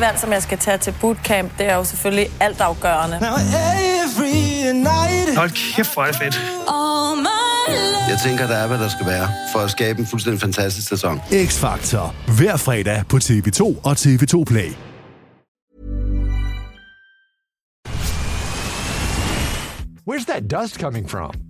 det valg, som jeg skal tage til bootcamp, det er jo selvfølgelig altafgørende. Hold kæft, hvor er det fedt. Jeg tænker, der er, hvad der skal være, for at skabe en fuldstændig fantastisk sæson. X-Factor. Hver fredag på TV2 og TV2 Play. Where's that dust coming from?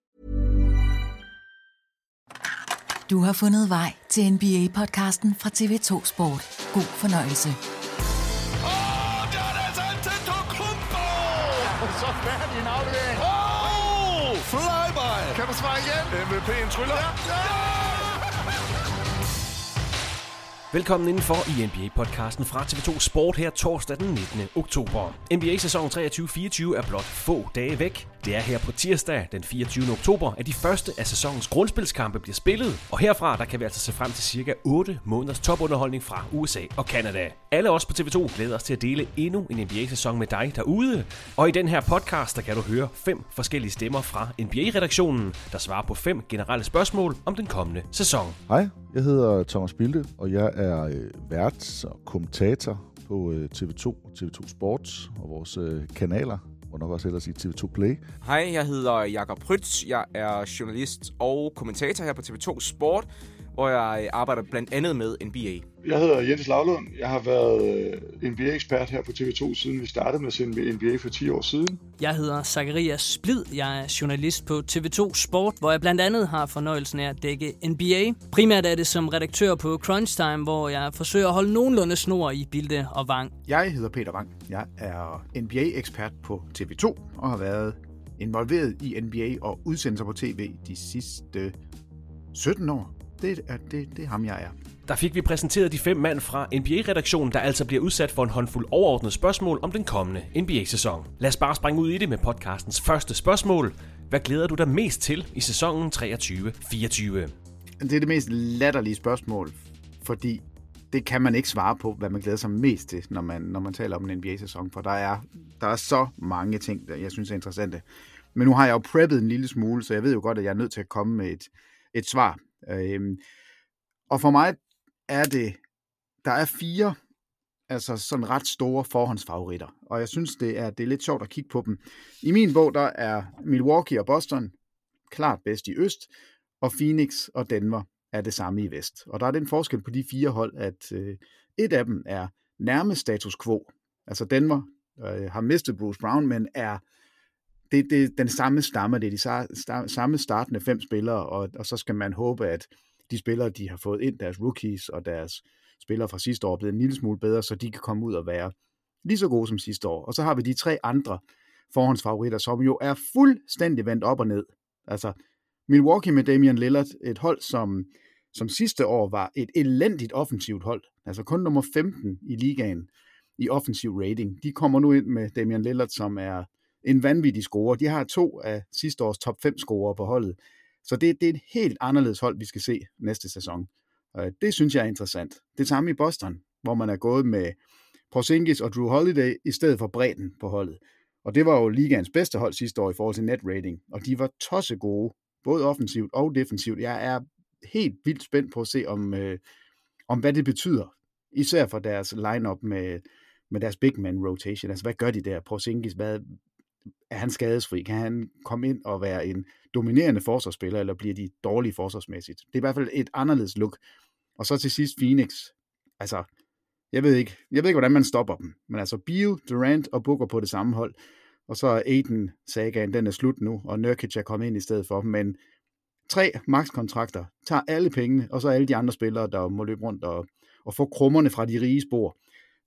Du har fundet vej til NBA-podcasten fra TV2 Sport. God fornøjelse. Åh, der er altså Antetokounmpo! Så færdig en aflevering. Oh, flyby! Kan du svare igen? MVP'en tryller. Ja, ja! Velkommen indenfor i NBA-podcasten fra TV2 Sport her torsdag den 19. oktober. NBA-sæson 23-24 er blot få dage væk. Det er her på tirsdag den 24. oktober, at de første af sæsonens grundspilskampe bliver spillet. Og herfra der kan vi altså se frem til cirka 8 måneders topunderholdning fra USA og Canada. Alle os på TV2 glæder os til at dele endnu en NBA-sæson med dig derude. Og i den her podcast, der kan du høre fem forskellige stemmer fra NBA-redaktionen, der svarer på fem generelle spørgsmål om den kommende sæson. Hej, jeg hedder Thomas Bilde, og jeg er øh, vært og kommentator på øh, TV2 og TV2 Sports og vores øh, kanaler, og nok også hellere sige TV2 Play. Hej, jeg hedder Jakob Prytz. Jeg er journalist og kommentator her på TV2 Sport, hvor jeg arbejder blandt andet med NBA. Jeg hedder Jens Lavlund. Jeg har været øh, NBA-ekspert her på TV2, siden vi startede med at sende NBA for 10 år siden. Jeg hedder Zacharias Splid. Jeg er journalist på TV2 Sport, hvor jeg blandt andet har fornøjelsen af at dække NBA. Primært er det som redaktør på Crunch Time, hvor jeg forsøger at holde nogenlunde snor i Bilde og Vang. Jeg hedder Peter Wang. Jeg er NBA-ekspert på TV2 og har været involveret i NBA og udsendelser på tv de sidste 17 år. Det er, det, det er ham, jeg er. Der fik vi præsenteret de fem mand fra NBA-redaktionen, der altså bliver udsat for en håndfuld overordnede spørgsmål om den kommende NBA-sæson. Lad os bare springe ud i det med podcastens første spørgsmål. Hvad glæder du dig mest til i sæsonen 23-24? Det er det mest latterlige spørgsmål, fordi det kan man ikke svare på, hvad man glæder sig mest til, når man, når man taler om en NBA-sæson, for der er, der er så mange ting, der jeg synes er interessante. Men nu har jeg jo preppet en lille smule, så jeg ved jo godt, at jeg er nødt til at komme med et, et svar. Øhm, og for mig er det, der er fire altså sådan ret store forhåndsfavoritter, og jeg synes, det er, det er lidt sjovt at kigge på dem. I min bog, der er Milwaukee og Boston klart bedst i øst, og Phoenix og Denver er det samme i vest. Og der er den forskel på de fire hold, at øh, et af dem er nærmest status quo. Altså Denver øh, har mistet Bruce Brown, men er det, det den samme stamme, det er de samme startende fem spillere, og, og så skal man håbe, at de spillere, de har fået ind, deres rookies og deres spillere fra sidste år, er blevet en lille smule bedre, så de kan komme ud og være lige så gode som sidste år. Og så har vi de tre andre forhåndsfavoritter, som jo er fuldstændig vendt op og ned. Altså Milwaukee med Damian Lillard, et hold, som, som sidste år var et elendigt offensivt hold, altså kun nummer 15 i ligaen i offensiv rating. De kommer nu ind med Damian Lillard, som er en vanvittig scorer. De har to af sidste års top 5 scorer på holdet. Så det, det er et helt anderledes hold, vi skal se næste sæson. Det synes jeg er interessant. Det samme i Boston, hvor man er gået med Porzingis og Drew Holiday i stedet for bredden på holdet. Og det var jo ligaens bedste hold sidste år i forhold til net rating, og de var tosse gode, både offensivt og defensivt. Jeg er helt vildt spændt på at se, om, øh, om hvad det betyder, især for deres lineup med, med deres big man rotation. Altså, hvad gør de der? Porzingis, hvad, er han skadesfri? Kan han komme ind og være en dominerende forsvarsspiller, eller bliver de dårlige forsvarsmæssigt? Det er i hvert fald et anderledes look. Og så til sidst Phoenix. Altså, jeg ved ikke, jeg ved ikke hvordan man stopper dem. Men altså, Bio, Durant og Booker på det samme hold. Og så er Aiden sagaen, den er slut nu, og Nurkic er kommet ind i stedet for. Men tre makskontrakter, tager alle pengene, og så alle de andre spillere, der må løbe rundt og, og få krummerne fra de rige spor.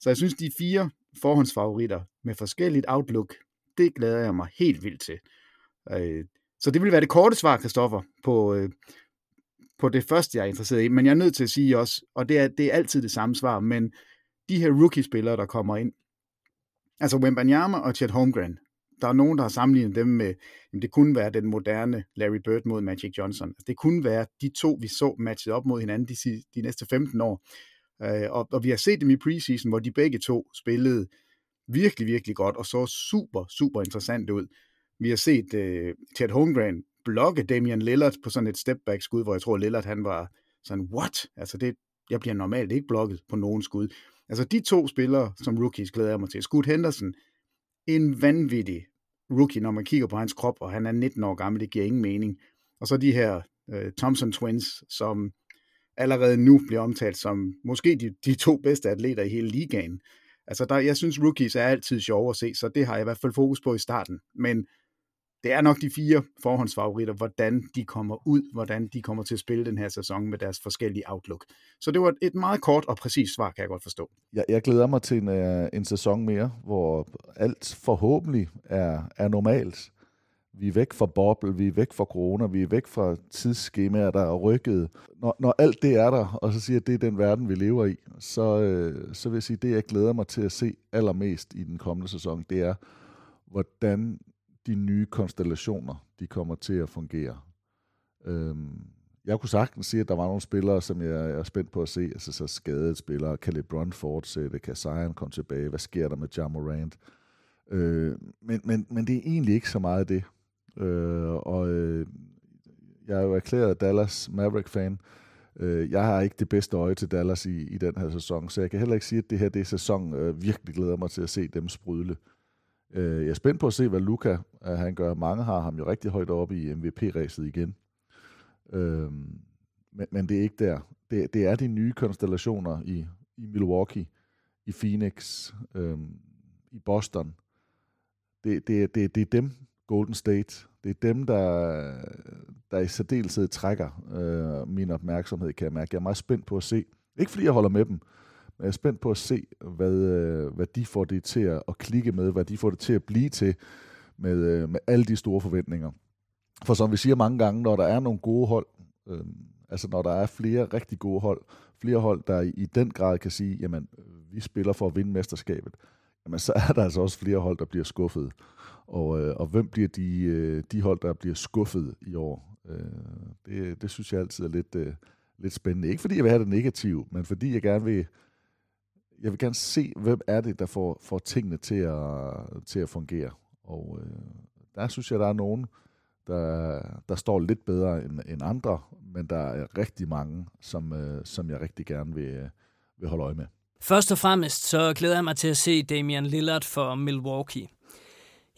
Så jeg synes, de fire forhåndsfavoritter med forskelligt outlook, det glæder jeg mig helt vildt til. Øh, så det vil være det korte svar, Kristoffer, på, øh, på det første, jeg er interesseret i. Men jeg er nødt til at sige også, og det er, det er altid det samme svar, men de her rookie-spillere, der kommer ind, altså Wembanyama og Chet Holmgren, der er nogen, der har sammenlignet dem med, jamen det kunne være den moderne Larry Bird mod Magic Johnson. Altså, det kunne være de to, vi så matchet op mod hinanden de, de næste 15 år. Øh, og, og vi har set dem i preseason, hvor de begge to spillede virkelig, virkelig godt, og så super, super interessant ud. Vi har set øh, Ted Holmgren blokke Damian Lillard på sådan et stepback-skud, hvor jeg tror, Lillard han var sådan, what? Altså det, jeg bliver normalt ikke blokket på nogen skud. Altså de to spillere, som rookies, glæder jeg mig til. Scoot Henderson, en vanvittig rookie, når man kigger på hans krop, og han er 19 år gammel, det giver ingen mening. Og så de her øh, Thompson Twins, som allerede nu bliver omtalt som måske de, de to bedste atleter i hele ligaen. Altså, der, jeg synes, rookies er altid sjove at se, så det har jeg i hvert fald fokus på i starten. Men det er nok de fire forhåndsfavoritter, hvordan de kommer ud, hvordan de kommer til at spille den her sæson med deres forskellige outlook. Så det var et meget kort og præcist svar, kan jeg godt forstå. Jeg, jeg glæder mig til en, øh, en sæson mere, hvor alt forhåbentlig er, er normalt. Vi er væk fra boble, vi er væk fra corona, vi er væk fra tidsskemaer, der er rykket. Når, når alt det er der, og så siger at det er den verden, vi lever i, så, øh, så vil jeg sige, det jeg glæder mig til at se allermest i den kommende sæson, det er, hvordan de nye konstellationer, de kommer til at fungere. Øhm, jeg kunne sagtens sige, at der var nogle spillere, som jeg er spændt på at se. Altså så skadede spillere. Kan LeBron fortsætte? Kan Zion komme tilbage? Hvad sker der med Ja Morant? Øh, men, men, men det er egentlig ikke så meget det. Øh, og øh, jeg er jo erklæret Dallas Maverick-fan. Øh, jeg har ikke det bedste øje til Dallas i, i den her sæson, så jeg kan heller ikke sige, at det her det er sæson, øh, virkelig glæder mig til at se dem sprudle. Øh, jeg er spændt på at se, hvad Luka øh, han gør. Mange har ham jo rigtig højt oppe i MVP-ræset igen. Øh, men, men det er ikke der. Det, det er de nye konstellationer i, i Milwaukee, i Phoenix, øh, i Boston. Det, det, det, det er dem, Golden State. Det er dem, der, der i særdeleshed trækker øh, min opmærksomhed, kan jeg mærke. Jeg er meget spændt på at se. Ikke fordi jeg holder med dem, men jeg er spændt på at se, hvad, øh, hvad de får det til at, at klikke med, hvad de får det til at blive til med, øh, med alle de store forventninger. For som vi siger mange gange, når der er nogle gode hold, øh, altså når der er flere rigtig gode hold, flere hold, der i, i den grad kan sige, jamen, vi spiller for at vinde mesterskabet, jamen så er der altså også flere hold, der bliver skuffet. Og, øh, og hvem bliver de, øh, de hold, der bliver skuffet i år? Øh, det, det synes jeg altid er lidt, øh, lidt spændende. Ikke fordi jeg vil have det negativt, men fordi jeg gerne vil, jeg vil gerne se, hvem er det, der får, får tingene til at, til at fungere. Og øh, der synes jeg, der er nogen, der, der står lidt bedre end, end andre, men der er rigtig mange, som, øh, som jeg rigtig gerne vil, øh, vil holde øje med. Først og fremmest så glæder jeg mig til at se Damian Lillard for Milwaukee.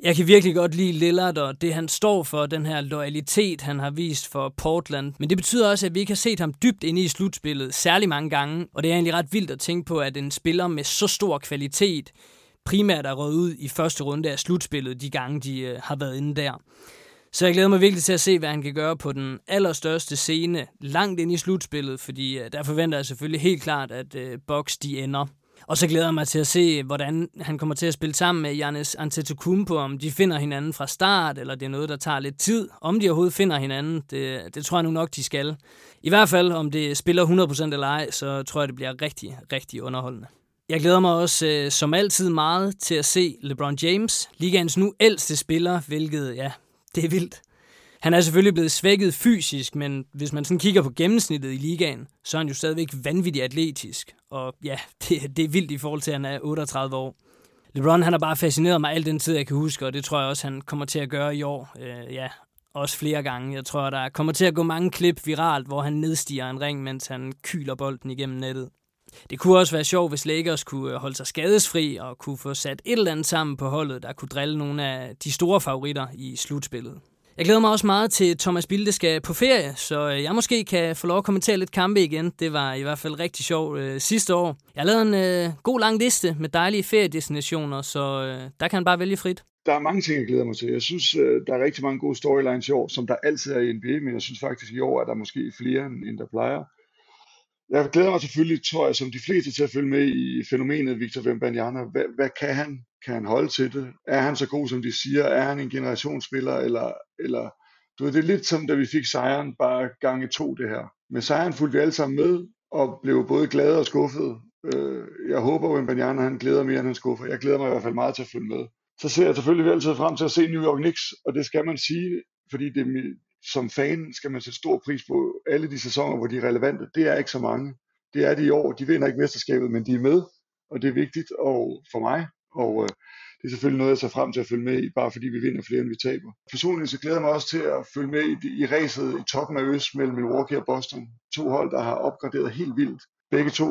Jeg kan virkelig godt lide Lillard og det, han står for, den her loyalitet, han har vist for Portland. Men det betyder også, at vi ikke har set ham dybt inde i slutspillet særlig mange gange. Og det er egentlig ret vildt at tænke på, at en spiller med så stor kvalitet primært er røget ud i første runde af slutspillet, de gange de øh, har været inde der. Så jeg glæder mig virkelig til at se, hvad han kan gøre på den allerstørste scene langt ind i slutspillet, fordi øh, der forventer jeg selvfølgelig helt klart, at øh, Box de ender. Og så glæder jeg mig til at se, hvordan han kommer til at spille sammen med Giannis Antetokounmpo, om de finder hinanden fra start, eller det er noget, der tager lidt tid. Om de overhovedet finder hinanden, det, det tror jeg nu nok, de skal. I hvert fald, om det spiller 100% eller ej, så tror jeg, det bliver rigtig, rigtig underholdende. Jeg glæder mig også øh, som altid meget til at se LeBron James, ligaens nu ældste spiller, hvilket, ja, det er vildt. Han er selvfølgelig blevet svækket fysisk, men hvis man sådan kigger på gennemsnittet i ligaen, så er han jo stadigvæk vanvittigt atletisk. Og ja, det, det er vildt i forhold til, at han er 38 år. LeBron han har bare fascineret mig al den tid, jeg kan huske, og det tror jeg også, han kommer til at gøre i år. Øh, ja, også flere gange. Jeg tror, der kommer til at gå mange klip viralt, hvor han nedstiger en ring, mens han kyler bolden igennem nettet. Det kunne også være sjovt, hvis Lakers kunne øh, holde sig skadesfri og kunne få sat et eller andet sammen på holdet, der kunne drille nogle af de store favoritter i slutspillet. Jeg glæder mig også meget til, at Thomas Bilde skal på ferie, så øh, jeg måske kan få lov at kommentere lidt kampe igen. Det var i hvert fald rigtig sjovt øh, sidste år. Jeg har lavet en øh, god lang liste med dejlige feriedestinationer, så øh, der kan han bare vælge frit. Der er mange ting, jeg glæder mig til. Jeg synes, øh, der er rigtig mange gode storylines i år, som der altid er i NBA, men jeg synes faktisk, i år er der måske flere, end der plejer. Jeg glæder mig selvfølgelig, tror jeg, som de fleste til at følge med i fænomenet Victor Wembanyama. Hvad, hvad kan han? Kan han holde til det? Er han så god, som de siger? Er han en generationsspiller? Eller, eller du ved, det er lidt som, da vi fik sejren, bare gange to det her. Med sejren fulgte vi alle sammen med, og blev både glade og skuffede. Øh, jeg håber, at Wembanyama han glæder mere, end han skuffer. Jeg glæder mig i hvert fald meget til at følge med. så ser jeg selvfølgelig altid frem til at se New York Knicks, og det skal man sige, fordi det, som fan skal man sætte stor pris på alle de sæsoner, hvor de er relevante. Det er ikke så mange. Det er de i år. De vinder ikke mesterskabet, men de er med, og det er vigtigt og for mig. Og øh, det er selvfølgelig noget, jeg ser frem til at følge med i, bare fordi vi vinder flere, end vi taber. Personligt så glæder jeg mig også til at følge med i, i racet i toppen af øst mellem Milwaukee og Boston. To hold, der har opgraderet helt vildt. Begge to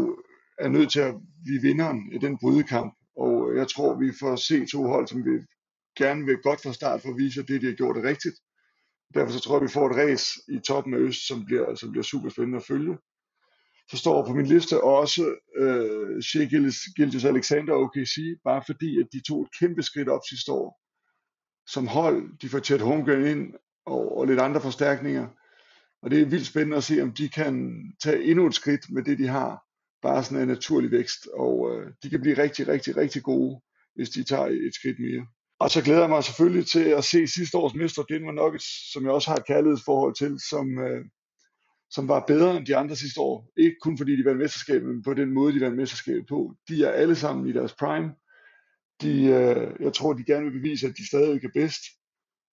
er nødt til at blive vinderen i den brydekamp. Og øh, jeg tror, vi får se to hold, som vi gerne vil godt fra start for at vise, at det, de har gjort, er rigtigt. Derfor så tror jeg, vi får et race i toppen af Øst, som bliver, som bliver super spændende at følge. Så står på min liste også øh, Shea Gilgis Alexander og OKC, bare fordi, at de tog et kæmpe skridt op sidste år. Som hold, de får Chet Holmgren ind og, og lidt andre forstærkninger. Og det er vildt spændende at se, om de kan tage endnu et skridt med det, de har. Bare sådan en naturlig vækst. Og øh, de kan blive rigtig, rigtig, rigtig gode, hvis de tager et skridt mere. Og så glæder jeg mig selvfølgelig til at se sidste års mester Denver Nuggets, som jeg også har et kærlighedsforhold til, som, øh, som var bedre end de andre sidste år. Ikke kun fordi de vandt mesterskabet, men på den måde, de vandt mesterskabet på. De er alle sammen i deres prime. De, øh, jeg tror, de gerne vil bevise, at de stadig er bedst.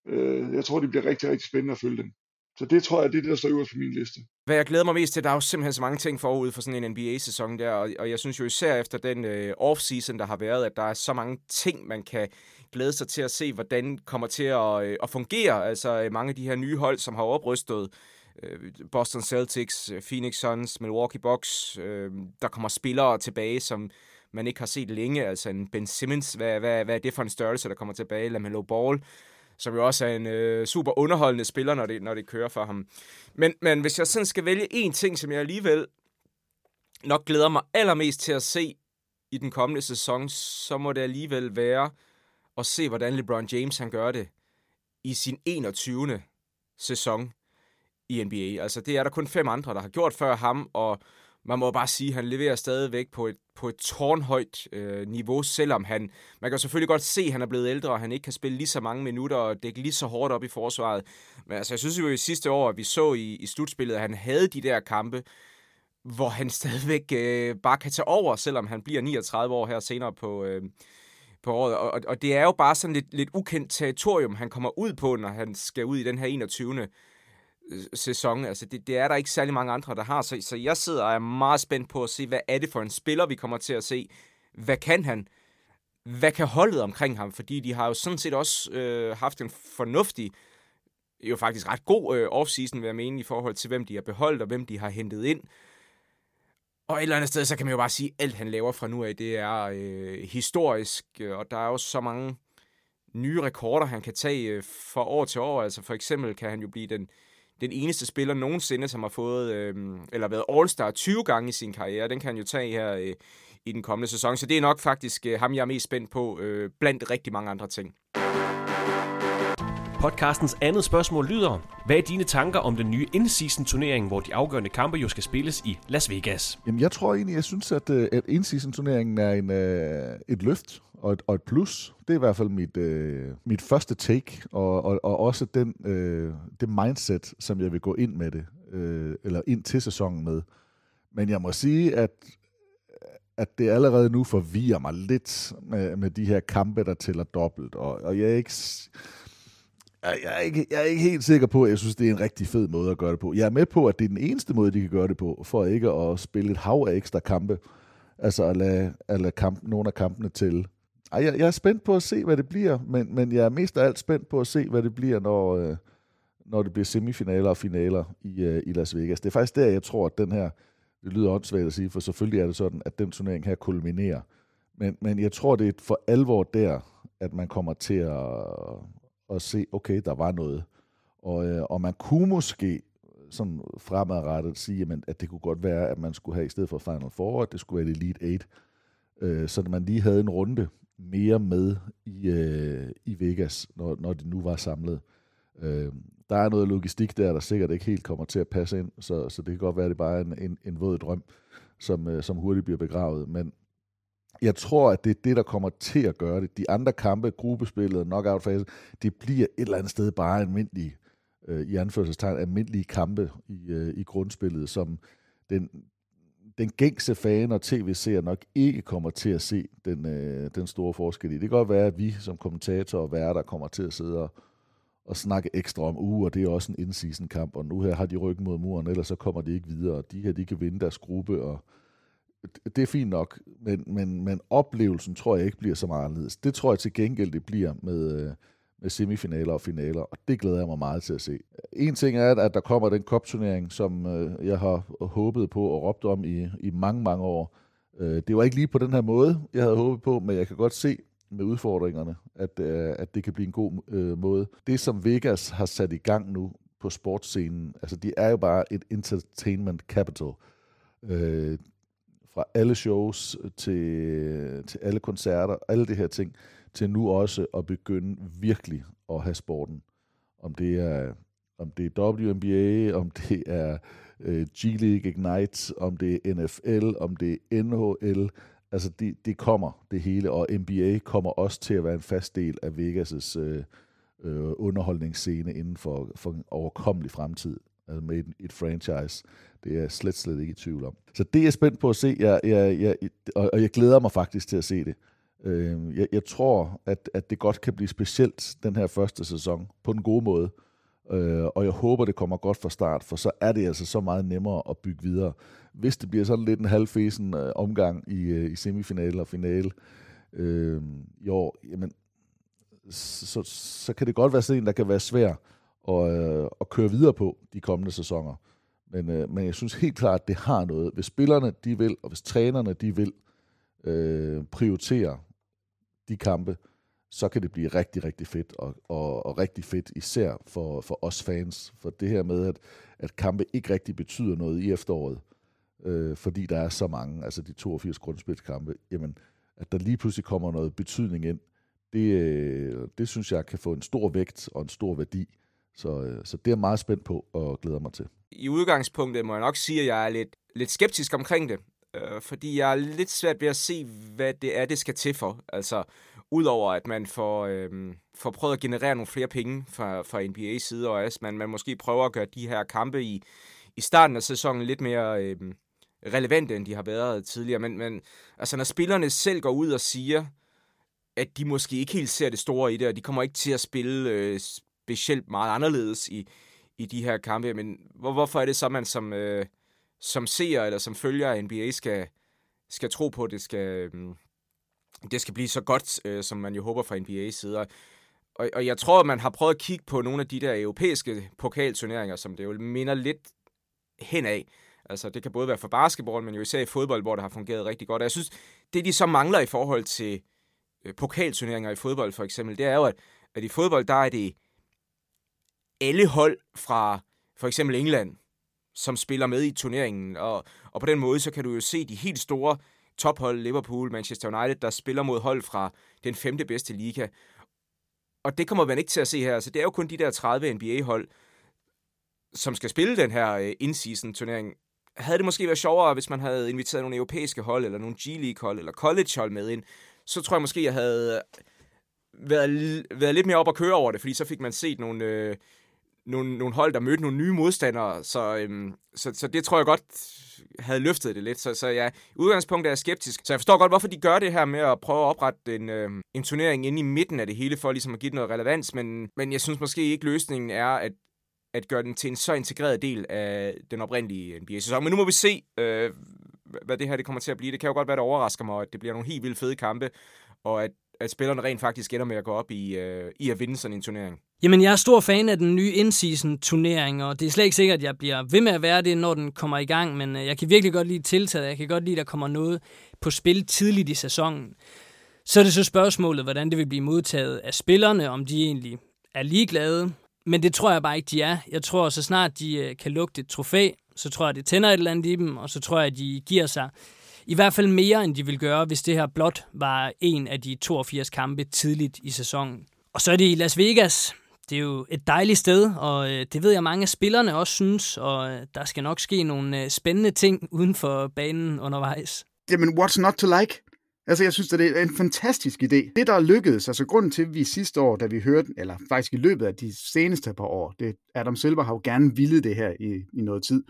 Øh, jeg tror, det bliver rigtig, rigtig spændende at følge dem. Så det tror jeg, det er det, der står øverst på min liste. Hvad jeg glæder mig mest til, der er jo simpelthen så mange ting forud for sådan en NBA-sæson der, og, og jeg synes jo især efter den øh, off-season, der har været, at der er så mange ting, man kan glæde sig til at se, hvordan kommer til at, øh, at fungere. Altså øh, mange af de her nye hold, som har oprystet, Øh, Boston Celtics, øh, Phoenix Suns, Milwaukee Bucks, øh, der kommer spillere tilbage, som man ikke har set længe. Altså en Ben Simmons, hvad, hvad, hvad er det for en størrelse, der kommer tilbage? LaMelo Ball, som jo også er en øh, super underholdende spiller, når det, når det kører for ham. Men, men hvis jeg sådan skal vælge en ting, som jeg alligevel nok glæder mig allermest til at se i den kommende sæson, så må det alligevel være at se, hvordan LeBron James han gør det i sin 21. sæson i NBA. Altså, det er der kun fem andre, der har gjort før ham, og man må bare sige, at han leverer stadigvæk på et, på et tårnhøjt øh, niveau, selvom han, man kan selvfølgelig godt se, at han er blevet ældre, og han ikke kan spille lige så mange minutter og dække lige så hårdt op i forsvaret. Men altså, jeg synes jo i sidste år, at vi så i, i slutspillet, at han havde de der kampe, hvor han stadigvæk øh, bare kan tage over, selvom han bliver 39 år her senere på, øh, på året. Og, og det er jo bare sådan lidt, lidt ukendt territorium, han kommer ud på, når han skal ud i den her 21. Sæson. Altså, det, det er der ikke særlig mange andre, der har. Så, så jeg sidder og er meget spændt på at se, hvad er det for en spiller, vi kommer til at se. Hvad kan han? Hvad kan holdet omkring ham? Fordi de har jo sådan set også øh, haft en fornuftig, jo faktisk ret god øh, offseason, vil jeg mene, i forhold til, hvem de har beholdt og hvem de har hentet ind. Og et eller andet sted, så kan man jo bare sige, at alt han laver fra nu af, det er øh, historisk, øh, og der er jo så mange nye rekorder, han kan tage øh, fra år til år. Altså for eksempel kan han jo blive den, den eneste spiller nogensinde, som har fået, øh, eller været All-Star 20 gange i sin karriere. Den kan han jo tage her øh, i den kommende sæson. Så det er nok faktisk øh, ham, jeg er mest spændt på, øh, blandt rigtig mange andre ting. Podcastens andet spørgsmål lyder, hvad er dine tanker om den nye in-season turnering, hvor de afgørende kampe jo skal spilles i Las Vegas? Jamen, jeg tror egentlig, jeg synes, at, øh, at in-season turneringen er en, øh, et løft og et, og et plus. Det er i hvert fald mit, øh, mit første take, og, og, og også den, øh, det mindset, som jeg vil gå ind med det, øh, eller ind til sæsonen med. Men jeg må sige, at at det allerede nu forvirrer mig lidt med, med de her kampe, der tæller dobbelt. Og, og jeg er ikke jeg er, ikke, jeg er ikke helt sikker på, at jeg synes, det er en rigtig fed måde at gøre det på. Jeg er med på, at det er den eneste måde, de kan gøre det på, for ikke at spille et hav af ekstra kampe. Altså at lade, at lade kamp, nogle af kampene til. Ej, jeg, jeg er spændt på at se, hvad det bliver, men, men jeg er mest af alt spændt på at se, hvad det bliver, når, øh, når det bliver semifinaler og finaler i, øh, i Las Vegas. Det er faktisk der, jeg tror, at den her, det lyder åndssvagt at sige, for selvfølgelig er det sådan, at den turnering her kulminerer. Men, men jeg tror, det er for alvor der, at man kommer til at, og se, okay, der var noget. Og, øh, og man kunne måske sådan fremadrettet sige, jamen, at det kunne godt være, at man skulle have i stedet for Final Four, at det skulle være Elite 8, øh, så man lige havde en runde mere med i, øh, i Vegas, når, når det nu var samlet. Øh, der er noget logistik der, der sikkert ikke helt kommer til at passe ind, så, så det kan godt være, at det bare er en, en, en våd drøm, som, øh, som hurtigt bliver begravet. Men, jeg tror, at det er det, der kommer til at gøre det. De andre kampe, gruppespillet og knockout-fase, det bliver et eller andet sted bare almindelige, øh, i anførselstegn, almindelige kampe i, øh, i grundspillet, som den, den gængse fan og tv-seer nok ikke kommer til at se den, øh, den store forskel i. Det kan godt være, at vi som kommentatorer og værter kommer til at sidde og, og snakke ekstra om, uh, og det er også en in-season kamp, og nu her har de ryggen mod muren, ellers så kommer de ikke videre, de her, de kan vinde deres gruppe, og det er fint nok, men, men, men oplevelsen tror jeg ikke bliver så meget anderledes. Det tror jeg til gengæld, det bliver med, øh, med semifinaler og finaler, og det glæder jeg mig meget til at se. En ting er, at der kommer den kopturnering, som øh, jeg har håbet på og råbt om i, i mange, mange år. Øh, det var ikke lige på den her måde, jeg havde håbet på, men jeg kan godt se med udfordringerne, at, at det kan blive en god måde. Det, som Vegas har sat i gang nu på sportsscenen, altså de er jo bare et entertainment capital. Øh, fra alle shows øh, til, til alle koncerter, alle de her ting, til nu også at begynde virkelig at have sporten. Om det er, om det er WNBA, om det er øh, G-League Ignite, om det er NFL, om det er NHL, altså det, det kommer, det hele, og NBA kommer også til at være en fast del af Vegas' øh, øh, underholdningsscene inden for, for en overkommelig fremtid altså med et, et franchise. Det er jeg slet, slet ikke i tvivl om. Så det er jeg spændt på at se, jeg, jeg, jeg, og, og jeg glæder mig faktisk til at se det. Øh, jeg, jeg tror, at, at det godt kan blive specielt den her første sæson, på den gode måde. Øh, og jeg håber, det kommer godt fra start, for så er det altså så meget nemmere at bygge videre. Hvis det bliver sådan lidt en halvfesen øh, omgang i, øh, i semifinale og finale øh, i år, jamen, så, så kan det godt være sådan en, der kan være svær og, øh, og køre videre på de kommende sæsoner. Men, øh, men jeg synes helt klart, at det har noget. Hvis spillerne de vil, og hvis trænerne de vil øh, prioritere de kampe, så kan det blive rigtig, rigtig fedt, og, og, og rigtig fedt især for, for os fans. For det her med, at, at kampe ikke rigtig betyder noget i efteråret, øh, fordi der er så mange, altså de 82 grundspilskampe, jamen, at der lige pludselig kommer noget betydning ind, det, øh, det synes jeg kan få en stor vægt og en stor værdi. Så, øh, så det er jeg meget spændt på og glæder mig til. I udgangspunktet må jeg nok sige, at jeg er lidt, lidt skeptisk omkring det, øh, fordi jeg er lidt svært ved at se, hvad det er, det skal til for. Altså, udover at man får, øh, får prøvet at generere nogle flere penge fra, fra NBA's side, og at man, man måske prøver at gøre de her kampe i, i starten af sæsonen lidt mere øh, relevante, end de har været tidligere. Men, men altså, når spillerne selv går ud og siger, at de måske ikke helt ser det store i det, og de kommer ikke til at spille øh, specielt meget anderledes i, i de her kampe. Men hvor, hvorfor er det så, man som, øh, som seer eller som følger af NBA skal, skal tro på, at det skal, øh, det skal blive så godt, øh, som man jo håber fra NBA's side. Og, og jeg tror, at man har prøvet at kigge på nogle af de der europæiske pokalturneringer, som det jo minder lidt hen af. Altså, det kan både være for basketball, men jo især i fodbold, hvor det har fungeret rigtig godt. Og jeg synes, det de så mangler i forhold til øh, pokalturneringer i fodbold for eksempel, det er jo, at, at i fodbold, der er det alle hold fra for eksempel England, som spiller med i turneringen. Og, og på den måde, så kan du jo se de helt store tophold, Liverpool, Manchester United, der spiller mod hold fra den femte bedste liga. Og det kommer man ikke til at se her. Så det er jo kun de der 30 NBA-hold, som skal spille den her øh, in-season turnering. Havde det måske været sjovere, hvis man havde inviteret nogle europæiske hold, eller nogle G-League-hold, eller college-hold med ind, så tror jeg måske, jeg havde øh, været, været lidt mere op at køre over det, fordi så fik man set nogle, øh, nogle, nogle hold, der mødte nogle nye modstandere, så, øhm, så, så det tror jeg godt havde løftet det lidt. Så, så ja, udgangspunktet er jeg skeptisk. Så jeg forstår godt, hvorfor de gør det her med at prøve at oprette en, øhm, en turnering inde i midten af det hele, for ligesom at give det noget relevans, men, men jeg synes måske ikke, løsningen er at, at gøre den til en så integreret del af den oprindelige NBA-sæson. Men nu må vi se, øh, hvad det her det kommer til at blive. Det kan jo godt være, det overrasker mig, at det bliver nogle helt vildt fede kampe, og at at spillerne rent faktisk ender med at gå op i, øh, i at vinde sådan en turnering. Jamen, jeg er stor fan af den nye in-season turnering, og det er slet ikke sikkert, at jeg bliver ved med at være det, når den kommer i gang, men øh, jeg kan virkelig godt lide tiltaget. Jeg kan godt lide, at der kommer noget på spil tidligt i sæsonen. Så er det så spørgsmålet, hvordan det vil blive modtaget af spillerne, om de egentlig er ligeglade. Men det tror jeg bare ikke, de er. Jeg tror, så snart de øh, kan lugte et trofæ, så tror jeg, det tænder et eller andet i dem, og så tror jeg, de giver sig i hvert fald mere, end de vil gøre, hvis det her blot var en af de 82 kampe tidligt i sæsonen. Og så er det i Las Vegas. Det er jo et dejligt sted, og øh, det ved jeg mange af spillerne også synes, og øh, der skal nok ske nogle øh, spændende ting uden for banen undervejs. Jamen, what's not to like? Altså, jeg synes, at det er en fantastisk idé. Det, der er lykkedes, altså grunden til, at vi sidste år, da vi hørte, eller faktisk i løbet af de seneste par år, det Adam Silver har jo gerne ville det her i, i noget tid,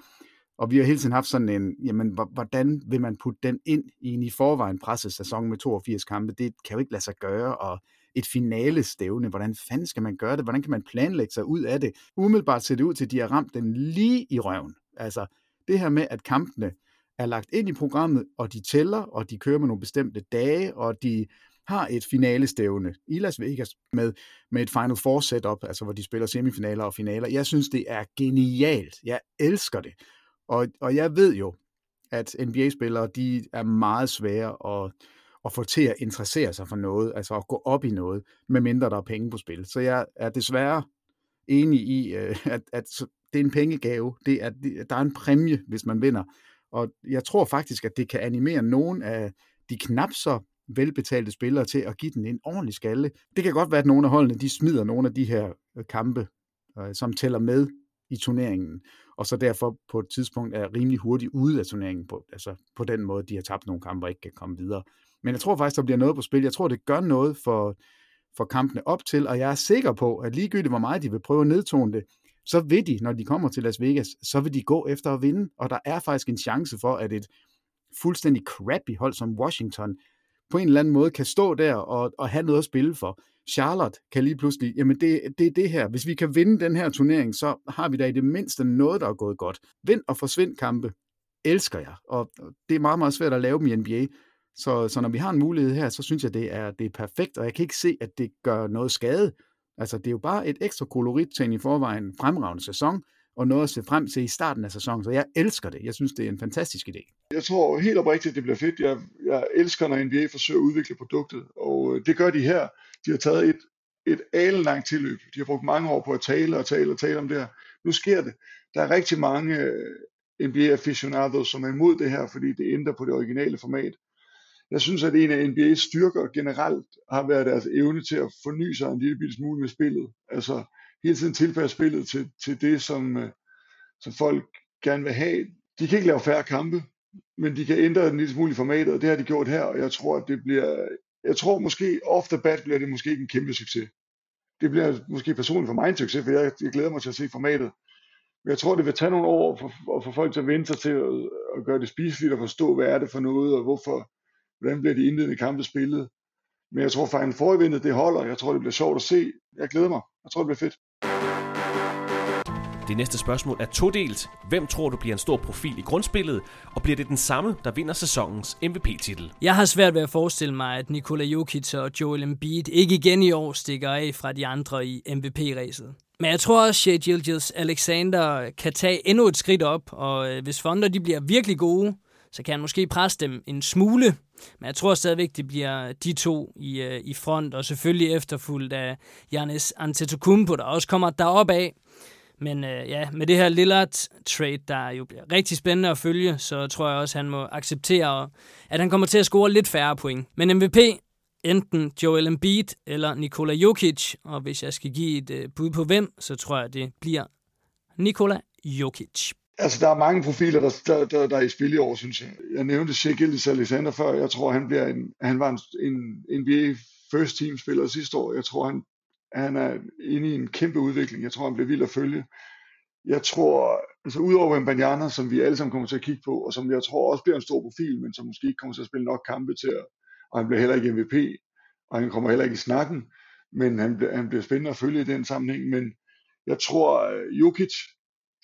og vi har hele tiden haft sådan en, jamen, hvordan vil man putte den ind i en i forvejen presset sæson med 82 kampe? Det kan jo ikke lade sig gøre, og et finale stævne, hvordan fanden skal man gøre det? Hvordan kan man planlægge sig ud af det? Umiddelbart ser det ud til, at de har ramt den lige i røven. Altså, det her med, at kampene er lagt ind i programmet, og de tæller, og de kører med nogle bestemte dage, og de har et finalestævne i Las Vegas med, med et Final Four setup, altså hvor de spiller semifinaler og finaler. Jeg synes, det er genialt. Jeg elsker det. Og, og jeg ved jo, at NBA-spillere, de er meget svære at, at få til at interessere sig for noget, altså at gå op i noget, medmindre der er penge på spil. Så jeg er desværre enig i, øh, at, at det er en pengegave. Det er, der er en præmie, hvis man vinder. Og jeg tror faktisk, at det kan animere nogen af de knap så velbetalte spillere til at give den en ordentlig skalle. Det kan godt være, at nogle af holdene de smider nogle af de her øh, kampe, øh, som tæller med i turneringen, og så derfor på et tidspunkt er rimelig hurtigt ude af turneringen, på, altså på den måde, de har tabt nogle kampe og ikke kan komme videre. Men jeg tror faktisk, der bliver noget på spil. Jeg tror, det gør noget for, for kampene op til, og jeg er sikker på, at ligegyldigt hvor meget de vil prøve at nedtone det, så vil de, når de kommer til Las Vegas, så vil de gå efter at vinde, og der er faktisk en chance for, at et fuldstændig crappy hold som Washington på en eller anden måde kan stå der og, og have noget at spille for. Charlotte kan lige pludselig, jamen det, det er det her. Hvis vi kan vinde den her turnering, så har vi da i det mindste noget, der er gået godt. Vind og forsvind kampe elsker jeg, og det er meget, meget svært at lave dem i NBA. Så, så når vi har en mulighed her, så synes jeg, det er, det er perfekt, og jeg kan ikke se, at det gør noget skade. Altså, det er jo bare et ekstra kolorit til en i forvejen fremragende sæson, og noget at se frem til i starten af sæsonen. Så jeg elsker det. Jeg synes, det er en fantastisk idé. Jeg tror helt oprigtigt, at det bliver fedt. Jeg, jeg elsker, når NBA forsøger at udvikle produktet, og øh, det gør de her. De har taget et, et alenlangt tilløb. De har brugt mange år på at tale og tale og tale om det her. Nu sker det. Der er rigtig mange øh, NBA aficionados, som er imod det her, fordi det ændrer på det originale format. Jeg synes, at en af NBA's styrker generelt har været deres evne til at forny sig en lille smule med spillet. Altså hele tiden tilpasse spillet til, til det, som, øh, som folk gerne vil have. De kan ikke lave færre kampe, men de kan ændre den lille smule i formatet, og det har de gjort her, og jeg tror, at det bliver, jeg tror måske, off the bat bliver det måske ikke en kæmpe succes. Det bliver måske personligt for mig en succes, for jeg, jeg glæder mig til at se formatet. Men jeg tror, det vil tage nogle år for, for folk til at vente sig til at, at gøre det spiseligt og forstå, hvad er det for noget, og hvorfor, hvordan bliver de indledende kampe spillet. Men jeg tror faktisk, en det holder. Jeg tror, det bliver sjovt at se. Jeg glæder mig. Jeg tror, det bliver fedt. Det næste spørgsmål er todelt. Hvem tror du bliver en stor profil i grundspillet, og bliver det den samme, der vinder sæsonens MVP-titel? Jeg har svært ved at forestille mig, at Nikola Jokic og Joel Embiid ikke igen i år stikker af fra de andre i MVP-ræset. Men jeg tror også, at Gilgis Alexander kan tage endnu et skridt op, og øh, hvis Fonder de bliver virkelig gode, så kan han måske presse dem en smule. Men jeg tror stadigvæk, det bliver de to i, øh, i front, og selvfølgelig efterfulgt af Giannis Antetokounmpo, der også kommer derop af. Men øh, ja, med det her Lillard-trade, der jo bliver rigtig spændende at følge, så tror jeg også, at han må acceptere, at han kommer til at score lidt færre point. Men MVP, enten Joel Embiid eller Nikola Jokic, og hvis jeg skal give et øh, bud på hvem, så tror jeg, det bliver Nikola Jokic. Altså, der er mange profiler, der, der, der, der er i spil i år, synes jeg. Jeg nævnte Shea Alexander før. Jeg tror, han, bliver en, han var en, en NBA first team spiller sidste år. Jeg tror, han han er inde i en kæmpe udvikling. Jeg tror, han bliver vild at følge. Jeg tror, altså udover Mbanyana, som vi alle sammen kommer til at kigge på, og som jeg tror også bliver en stor profil, men som måske ikke kommer til at spille nok kampe til at, og han bliver heller ikke MVP, og han kommer heller ikke i snakken, men han, han bliver spændende at følge i den sammenhæng. Men jeg tror, øh, Jokic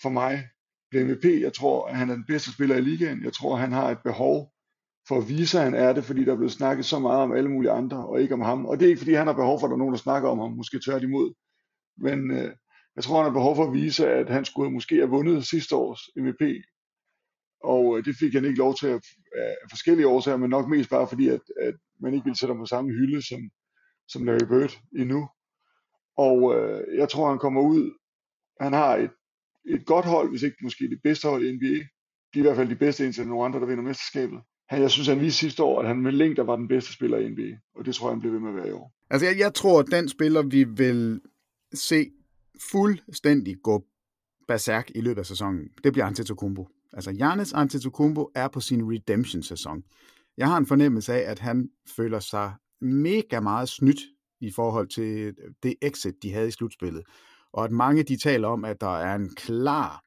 for mig bliver MVP. Jeg tror, at han er den bedste spiller i ligaen. Jeg tror, han har et behov for visaen vise, han er det, fordi der er blevet snakket så meget om alle mulige andre, og ikke om ham. Og det er ikke, fordi han har behov for, at der er nogen, der snakker om ham, måske tværtimod. Men øh, jeg tror, han har behov for at vise, at han skulle måske have vundet sidste års MVP. Og øh, det fik han ikke lov til at, af forskellige årsager, men nok mest bare fordi, at, at man ikke ville sætte ham på samme hylde som, som Larry Bird endnu. Og øh, jeg tror, han kommer ud. Han har et, et godt hold, hvis ikke måske det bedste hold i NBA. De er i hvert fald de bedste indtil nogle andre, der vinder mesterskabet han, jeg synes, han viste sidste år, at han med længder var den bedste spiller i NBA, og det tror jeg, han bliver ved med at være i år. Altså, jeg, jeg tror, at den spiller, vi vil se fuldstændig gå berserk i løbet af sæsonen, det bliver Antetokounmpo. Altså, Giannis Antetokounmpo er på sin redemption-sæson. Jeg har en fornemmelse af, at han føler sig mega meget snydt i forhold til det exit, de havde i slutspillet. Og at mange de taler om, at der er en klar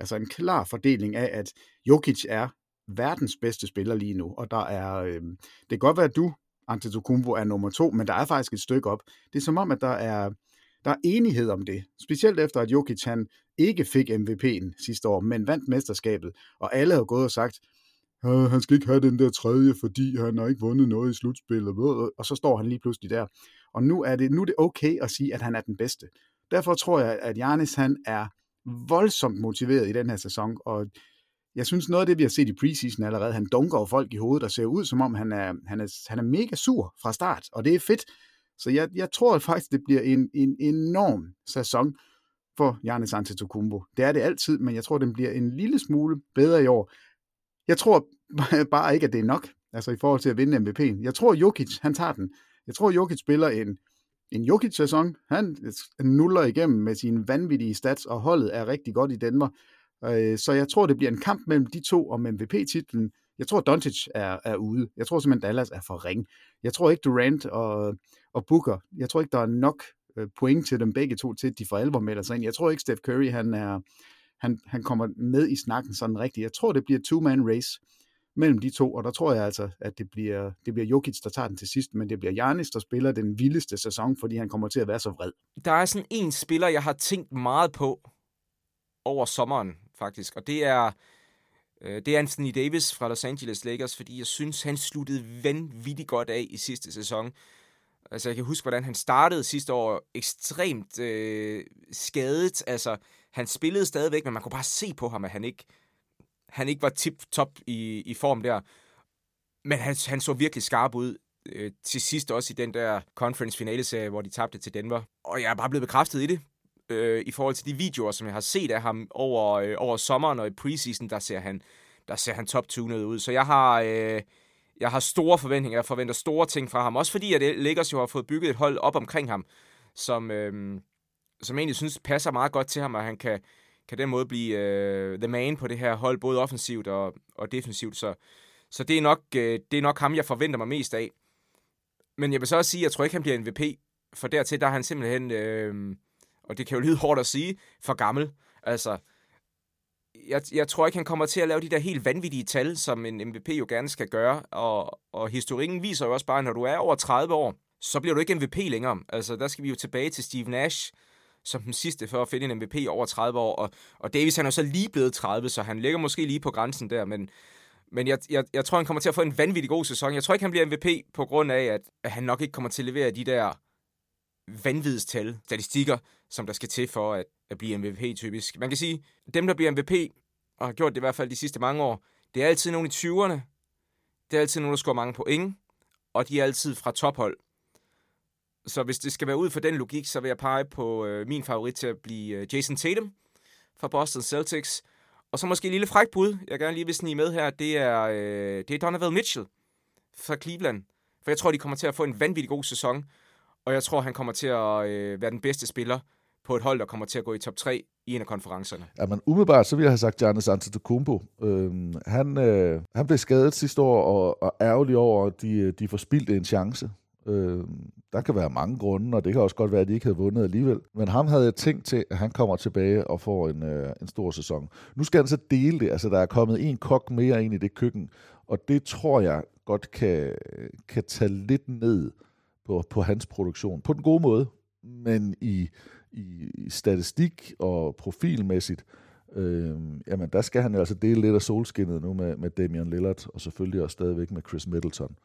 Altså en klar fordeling af, at Jokic er verdens bedste spiller lige nu, og der er, øh, det kan godt være, at du, Antetokounmpo, er nummer to, men der er faktisk et stykke op. Det er som om, at der er, der er enighed om det. Specielt efter, at Jokic han ikke fik MVP'en sidste år, men vandt mesterskabet, og alle har gået og sagt, øh, han skal ikke have den der tredje, fordi han har ikke vundet noget i slutspillet, og så står han lige pludselig der. Og nu er det, nu er det okay at sige, at han er den bedste. Derfor tror jeg, at Janis han er voldsomt motiveret i den her sæson, og jeg synes noget af det, vi har set i preseason allerede, han dunker folk i hovedet og ser ud, som om han er, han er, han er mega sur fra start, og det er fedt. Så jeg, jeg tror faktisk, det bliver en, en enorm sæson for Giannis Antetokounmpo. Det er det altid, men jeg tror, den bliver en lille smule bedre i år. Jeg tror bare ikke, at det er nok, altså i forhold til at vinde MVP'en. Jeg tror, Jokic, han tager den. Jeg tror, Jokic spiller en, en Jokic-sæson. Han nuller igennem med sine vanvittige stats, og holdet er rigtig godt i Danmark. Øh, så jeg tror, det bliver en kamp mellem de to om MVP-titlen. Jeg tror, Doncic er, er ude. Jeg tror simpelthen, Dallas er for ring. Jeg tror ikke, Durant og, og Booker, jeg tror ikke, der er nok øh, point til dem begge to, til at de for alvor melder sig ind. Jeg tror ikke, Steph Curry, han, er, han, han kommer med i snakken sådan rigtigt. Jeg tror, det bliver two-man race mellem de to, og der tror jeg altså, at det bliver, det bliver Jokic, der tager den til sidst, men det bliver Janis, der spiller den vildeste sæson, fordi han kommer til at være så vred. Der er sådan en spiller, jeg har tænkt meget på over sommeren, faktisk, og det er, øh, det er Anthony Davis fra Los Angeles Lakers, fordi jeg synes, han sluttede vanvittigt godt af i sidste sæson. Altså, jeg kan huske, hvordan han startede sidste år ekstremt øh, skadet. Altså, han spillede stadigvæk, men man kunne bare se på ham, at han ikke, han ikke var tip-top i, i form der. Men han, han så virkelig skarp ud øh, til sidst også i den der conference finale serie, hvor de tabte til Denver. Og jeg er bare blevet bekræftet i det. Øh, I forhold til de videoer, som jeg har set af ham over, øh, over sommeren og i preseason, der ser han, der ser han top-tunet ud. Så jeg har, øh, jeg har store forventninger. Jeg forventer store ting fra ham. Også fordi, at Lakers jo har fået bygget et hold op omkring ham, som, øh, som egentlig synes passer meget godt til ham, og han kan, kan den måde blive øh, the man på det her hold, både offensivt og, og defensivt. Så, så det, er nok, øh, det er nok ham, jeg forventer mig mest af. Men jeg vil så også sige, at jeg tror ikke, han bliver MVP, for dertil der er han simpelthen, øh, og det kan jo lyde hårdt at sige, for gammel. Altså, jeg, jeg tror ikke, han kommer til at lave de der helt vanvittige tal, som en MVP jo gerne skal gøre. Og, og historikken viser jo også bare, at når du er over 30 år, så bliver du ikke MVP længere. Altså, der skal vi jo tilbage til Steve Nash, som den sidste for at finde en MVP over 30 år. Og, og Davis han er så lige blevet 30, så han ligger måske lige på grænsen der, men, men jeg, jeg, jeg tror, han kommer til at få en vanvittig god sæson. Jeg tror ikke, han bliver MVP på grund af, at, at han nok ikke kommer til at levere de der vanvidstal, statistikker, som der skal til for at, at blive MVP typisk. Man kan sige, dem, der bliver MVP, og har gjort det i hvert fald de sidste mange år, det er altid nogen i 20'erne, det er altid nogen, der scorer mange point, og de er altid fra tophold. Så hvis det skal være ud for den logik, så vil jeg pege på øh, min favorit til at blive øh, Jason Tatum fra Boston Celtics. Og så måske en lille fræk bud, jeg gerne lige vil snige med her, det er, øh, det er Donovan Mitchell fra Cleveland. For jeg tror, de kommer til at få en vanvittig god sæson, og jeg tror, han kommer til at øh, være den bedste spiller på et hold, der kommer til at gå i top 3 i en af konferencerne. Ja, men umiddelbart, så vil jeg have sagt Giannis Antetokounmpo. Øhm, han, øh, han blev skadet sidste år, og, og ærgerlig over, at de, øh, de forspildte en chance. Øhm, der kan være mange grunde, og det kan også godt være, at de ikke havde vundet alligevel. Men ham havde jeg tænkt til, at han kommer tilbage og får en, øh, en stor sæson. Nu skal han så dele det. Altså, der er kommet en kok mere ind i det køkken, og det tror jeg godt kan, kan tage lidt ned på, på hans produktion. På den gode måde, men i, i, statistik og profilmæssigt, øh, jamen der skal han altså dele lidt af solskinnet nu med, med Damian Lillard, og selvfølgelig også stadigvæk med Chris Middleton.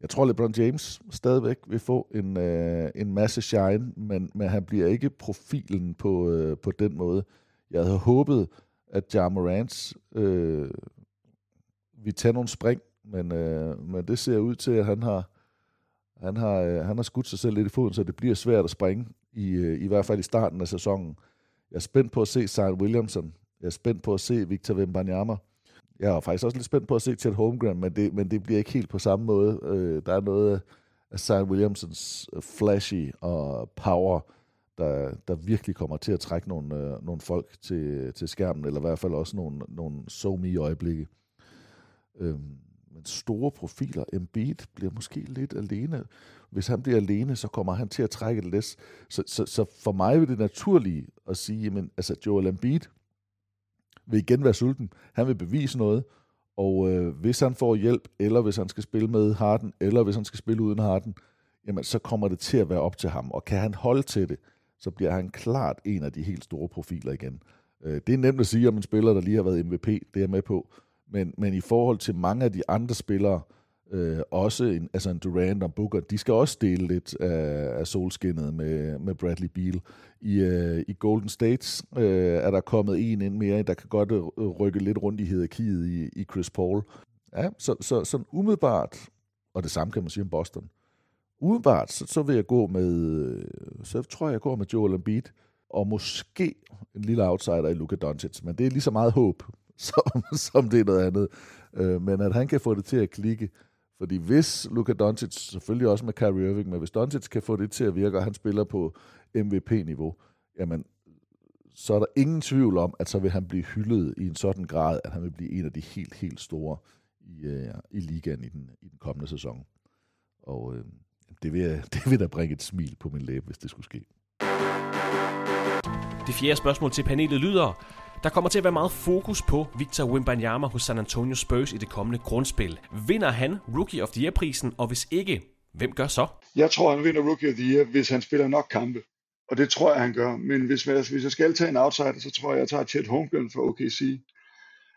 Jeg tror, LeBron James stadigvæk vil få en, øh, en masse shine, men, men han bliver ikke profilen på, øh, på den måde. Jeg havde håbet, at Ja Morant øh, vi tage nogle spring, men, øh, men det ser ud til, at han har, han har, øh, han har skudt sig selv lidt i foden, så det bliver svært at springe, i, øh, i hvert fald i starten af sæsonen. Jeg er spændt på at se Zion Williamson. Jeg er spændt på at se Victor Wembanyama. Jeg er faktisk også lidt spændt på at se Chet Holmgren, men det, men det bliver ikke helt på samme måde. Øh, der er noget af Zion Williamsons øh, flashy og power, der, der virkelig kommer til at trække nogle, øh, nogle folk til, til skærmen, eller i hvert fald også nogle, nogle so me øjeblikke. Øhm, men store profiler, Embiid bliver måske lidt alene. Hvis han bliver alene, så kommer han til at trække det lidt. Så, så, så for mig vil det naturlige at sige, jamen, altså Joel Embiid, vil igen være sulten. Han vil bevise noget, og øh, hvis han får hjælp, eller hvis han skal spille med Harden, eller hvis han skal spille uden Harden, jamen så kommer det til at være op til ham. Og kan han holde til det, så bliver han klart en af de helt store profiler igen. Øh, det er nemt at sige om en spiller, der lige har været MVP, det er jeg med på. Men, men i forhold til mange af de andre spillere, øh, også en, altså en Durant og Booker, de skal også dele lidt af, af solskinnet med, med Bradley Beal. I, øh, i Golden State øh, er der kommet en ind mere, der kan godt øh, rykke lidt rundt i hierarkiet i, i Chris Paul. Ja, så, så sådan umiddelbart, og det samme kan man sige om Boston, umiddelbart, så, så vil jeg gå med, øh, så tror jeg, jeg går med Joel Embiid, og måske en lille outsider i Luka Doncic, men det er lige så meget håb, som, som det er noget andet. Øh, men at han kan få det til at klikke, fordi hvis Luka Doncic, selvfølgelig også med Kyrie Irving, men hvis Doncic kan få det til at virke, og han spiller på MVP-niveau, jamen, så er der ingen tvivl om, at så vil han blive hyldet i en sådan grad, at han vil blive en af de helt, helt store i, uh, i ligaen i den, i den kommende sæson. Og uh, det, vil, det vil da bringe et smil på min læbe, hvis det skulle ske. Det fjerde spørgsmål til panelet lyder, der kommer til at være meget fokus på Victor Wembanyama hos San Antonio Spurs i det kommende grundspil. Vinder han Rookie of the Year-prisen, og hvis ikke, hvem gør så? Jeg tror, han vinder Rookie of the Year, hvis han spiller nok kampe. Og det tror jeg, han gør. Men hvis, hvis jeg skal tage en outsider, så tror jeg, jeg tager Chet Holmgren for OKC.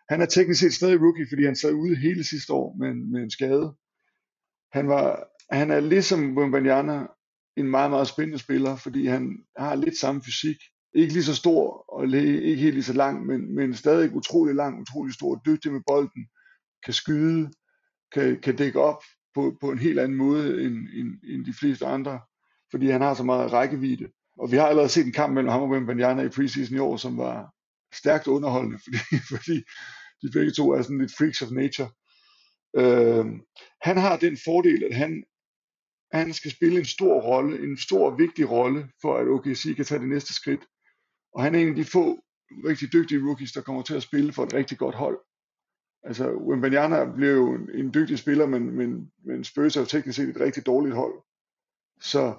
Han er teknisk set stadig rookie, fordi han sad ude hele sidste år med en, med en skade. Han, var, han er ligesom Wembanyama en meget, meget spændende spiller, fordi han har lidt samme fysik. Ikke lige så stor og ikke helt lige så lang, men, men stadig utrolig lang, utrolig stor, dygtig med bolden, kan skyde, kan, kan dække op på, på en helt anden måde end, end, end de fleste andre, fordi han har så meget rækkevidde. Og vi har allerede set en kamp mellem ham og Wembanyama i preseason i år, som var stærkt underholdende, fordi, fordi de begge to er sådan lidt freaks of nature. Øh, han har den fordel, at han, han skal spille en stor rolle, en stor vigtig rolle, for at OKC kan tage det næste skridt. Og han er en af de få rigtig dygtige rookies, der kommer til at spille for et rigtig godt hold. Altså, Wembanyama blev jo en, en dygtig spiller, men, men, men Spurs er jo teknisk set et rigtig dårligt hold. Så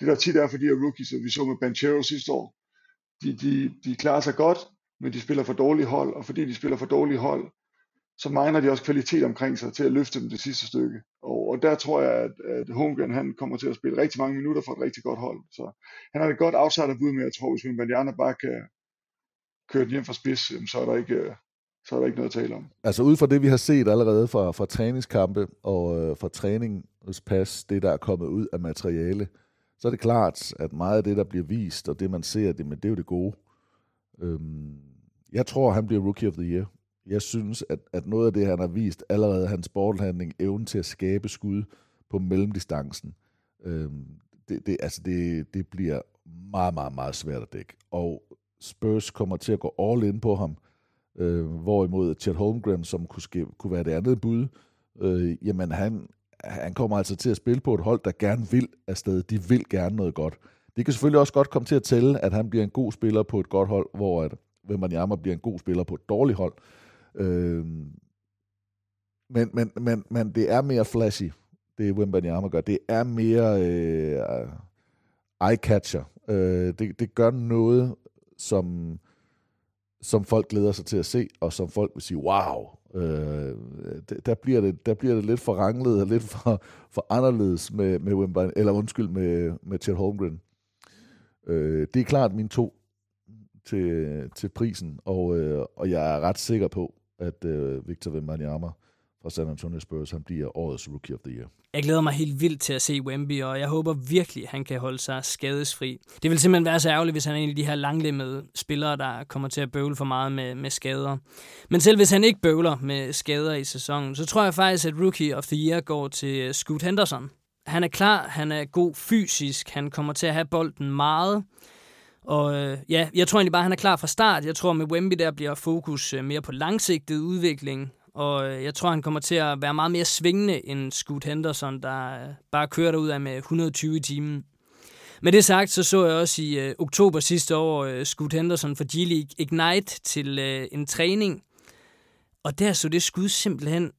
det der tit er for de her rookies, og vi så med Banchero sidste år, de, de, de klarer sig godt, men de spiller for dårlige hold, og fordi de spiller for dårlige hold, så mangler de også kvalitet omkring sig til at løfte dem det sidste stykke. Og, og der tror jeg, at, at Holmgren han kommer til at spille rigtig mange minutter for et rigtig godt hold. Så han har et godt outsider bud med, jeg tror, hvis Wembanyama bare kan køre den hjem fra spids, så er der ikke, så er der ikke noget at tale om. Altså ud fra det, vi har set allerede fra, fra træningskampe og øh, fra træningspas, det der er kommet ud af materiale, så er det klart, at meget af det, der bliver vist, og det man ser, det, men det er jo det gode. Øhm, jeg tror, han bliver Rookie of the Year. Jeg synes, at, at noget af det, han har vist, allerede hans boldhandling, evnen til at skabe skud på mellemdistancen, øh, det, det, altså det, det bliver meget, meget, meget svært at dække. Og Spurs kommer til at gå all in på ham, øh, hvorimod Chet Holmgren, som kunne, ske, kunne være det andet bud, øh, jamen han, han kommer altså til at spille på et hold, der gerne vil afsted. De vil gerne noget godt. Det kan selvfølgelig også godt komme til at tælle, at han bliver en god spiller på et godt hold, hvor at Wembanyama bliver en god spiller på et dårligt hold. Øh, men, men, men, men det er mere flashy, det Wimbanyama gør. Det er mere øh, eye-catcher. Øh, det, det gør noget, som, som folk glæder sig til at se, og som folk vil sige, wow, øh, der, bliver det, der bliver det lidt for ranglet og lidt for, for anderledes med, med Wimbledon, eller undskyld, med, med Chet Holmgren. Øh, det er klart min to til, til prisen, og, øh, og jeg er ret sikker på, at øh, Victor Wembanyama fra San Antonio Spurs, han bliver årets Rookie of the Year. Jeg glæder mig helt vildt til at se Wemby, og jeg håber virkelig, at han kan holde sig skadesfri. Det vil simpelthen være så ærgerligt, hvis han er en af de her langlemmede spillere, der kommer til at bøvle for meget med, med skader. Men selv hvis han ikke bøvler med skader i sæsonen, så tror jeg faktisk, at Rookie of the Year går til øh, Scoot Henderson. Han er klar, han er god fysisk, han kommer til at have bolden meget. Og øh, ja, jeg tror egentlig bare, at han er klar fra start. Jeg tror, med Wemby der bliver fokus øh, mere på langsigtet udvikling, og øh, jeg tror, han kommer til at være meget mere svingende end Scoot Henderson, der øh, bare kører ud af med 120 i timen. Med det sagt, så så jeg også i øh, oktober sidste år øh, Scoot Henderson for G-League Ignite til øh, en træning. Og der så det skud simpelthen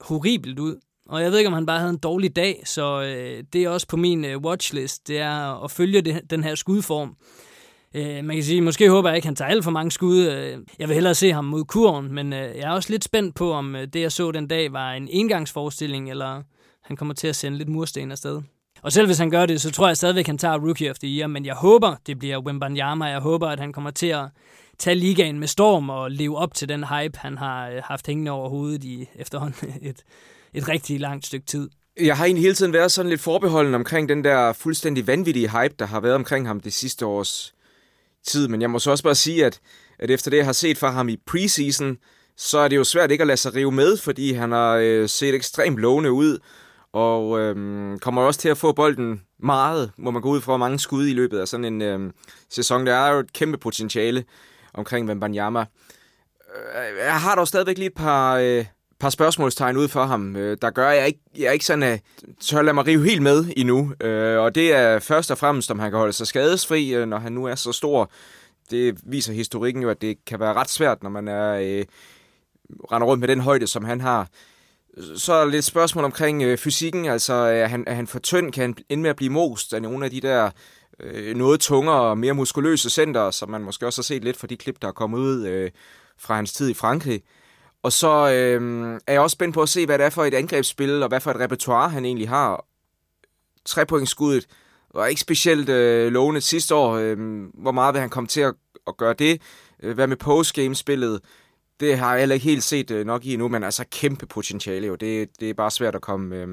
horribelt ud. Og jeg ved ikke, om han bare havde en dårlig dag, så øh, det er også på min øh, watchlist, det er at følge det, den her skudform. Øh, man kan sige, måske håber jeg ikke, at han tager alt for mange skud. Øh, jeg vil hellere se ham mod kurven, men øh, jeg er også lidt spændt på, om øh, det, jeg så den dag, var en engangsforestilling, eller han kommer til at sende lidt mursten afsted. Og selv hvis han gør det, så tror jeg stadigvæk, at han tager Rookie of the Year, men jeg håber, det bliver Wimbanyama. Jeg håber, at han kommer til at tage ligaen med storm og leve op til den hype, han har haft hængende over hovedet i efterhånden et, et rigtig langt stykke tid. Jeg har egentlig hele tiden været sådan lidt forbeholden omkring den der fuldstændig vanvittige hype, der har været omkring ham det sidste års tid. Men jeg må så også bare sige, at, at efter det, jeg har set fra ham i preseason, så er det jo svært ikke at lade sig rive med, fordi han har øh, set ekstremt lovende ud, og øh, kommer også til at få bolden meget, må man gå ud fra mange skud i løbet af sådan en øh, sæson. Der er jo et kæmpe potentiale omkring Wembanyama. Banyama. jeg har dog stadigvæk lige et par, øh, par spørgsmålstegn ud for ham, øh, der gør, at jeg ikke, jeg er ikke sådan, at tør lade mig rive helt med endnu. Øh, og det er først og fremmest, om han kan holde sig skadesfri, øh, når han nu er så stor. Det viser historikken jo, at det kan være ret svært, når man er øh, render rundt med den højde, som han har. Så er der lidt spørgsmål omkring øh, fysikken. Altså, er han, er han for tynd? Kan han ende med at blive most af nogle af de der øh, noget tungere og mere muskuløse center, som man måske også har set lidt fra de klip, der er kommet ud øh, fra hans tid i Frankrig. Og så øh, er jeg også spændt på at se, hvad det er for et angrebsspil, og hvad for et repertoire han egentlig har. Trepointskuddet var ikke specielt øh, lovende sidste år. Øh, hvor meget vil han komme til at, at gøre det? Øh, hvad med postgame-spillet? Det har jeg heller ikke helt set øh, nok i endnu, men altså kæmpe potentiale jo. Det, det er bare svært at komme, øh,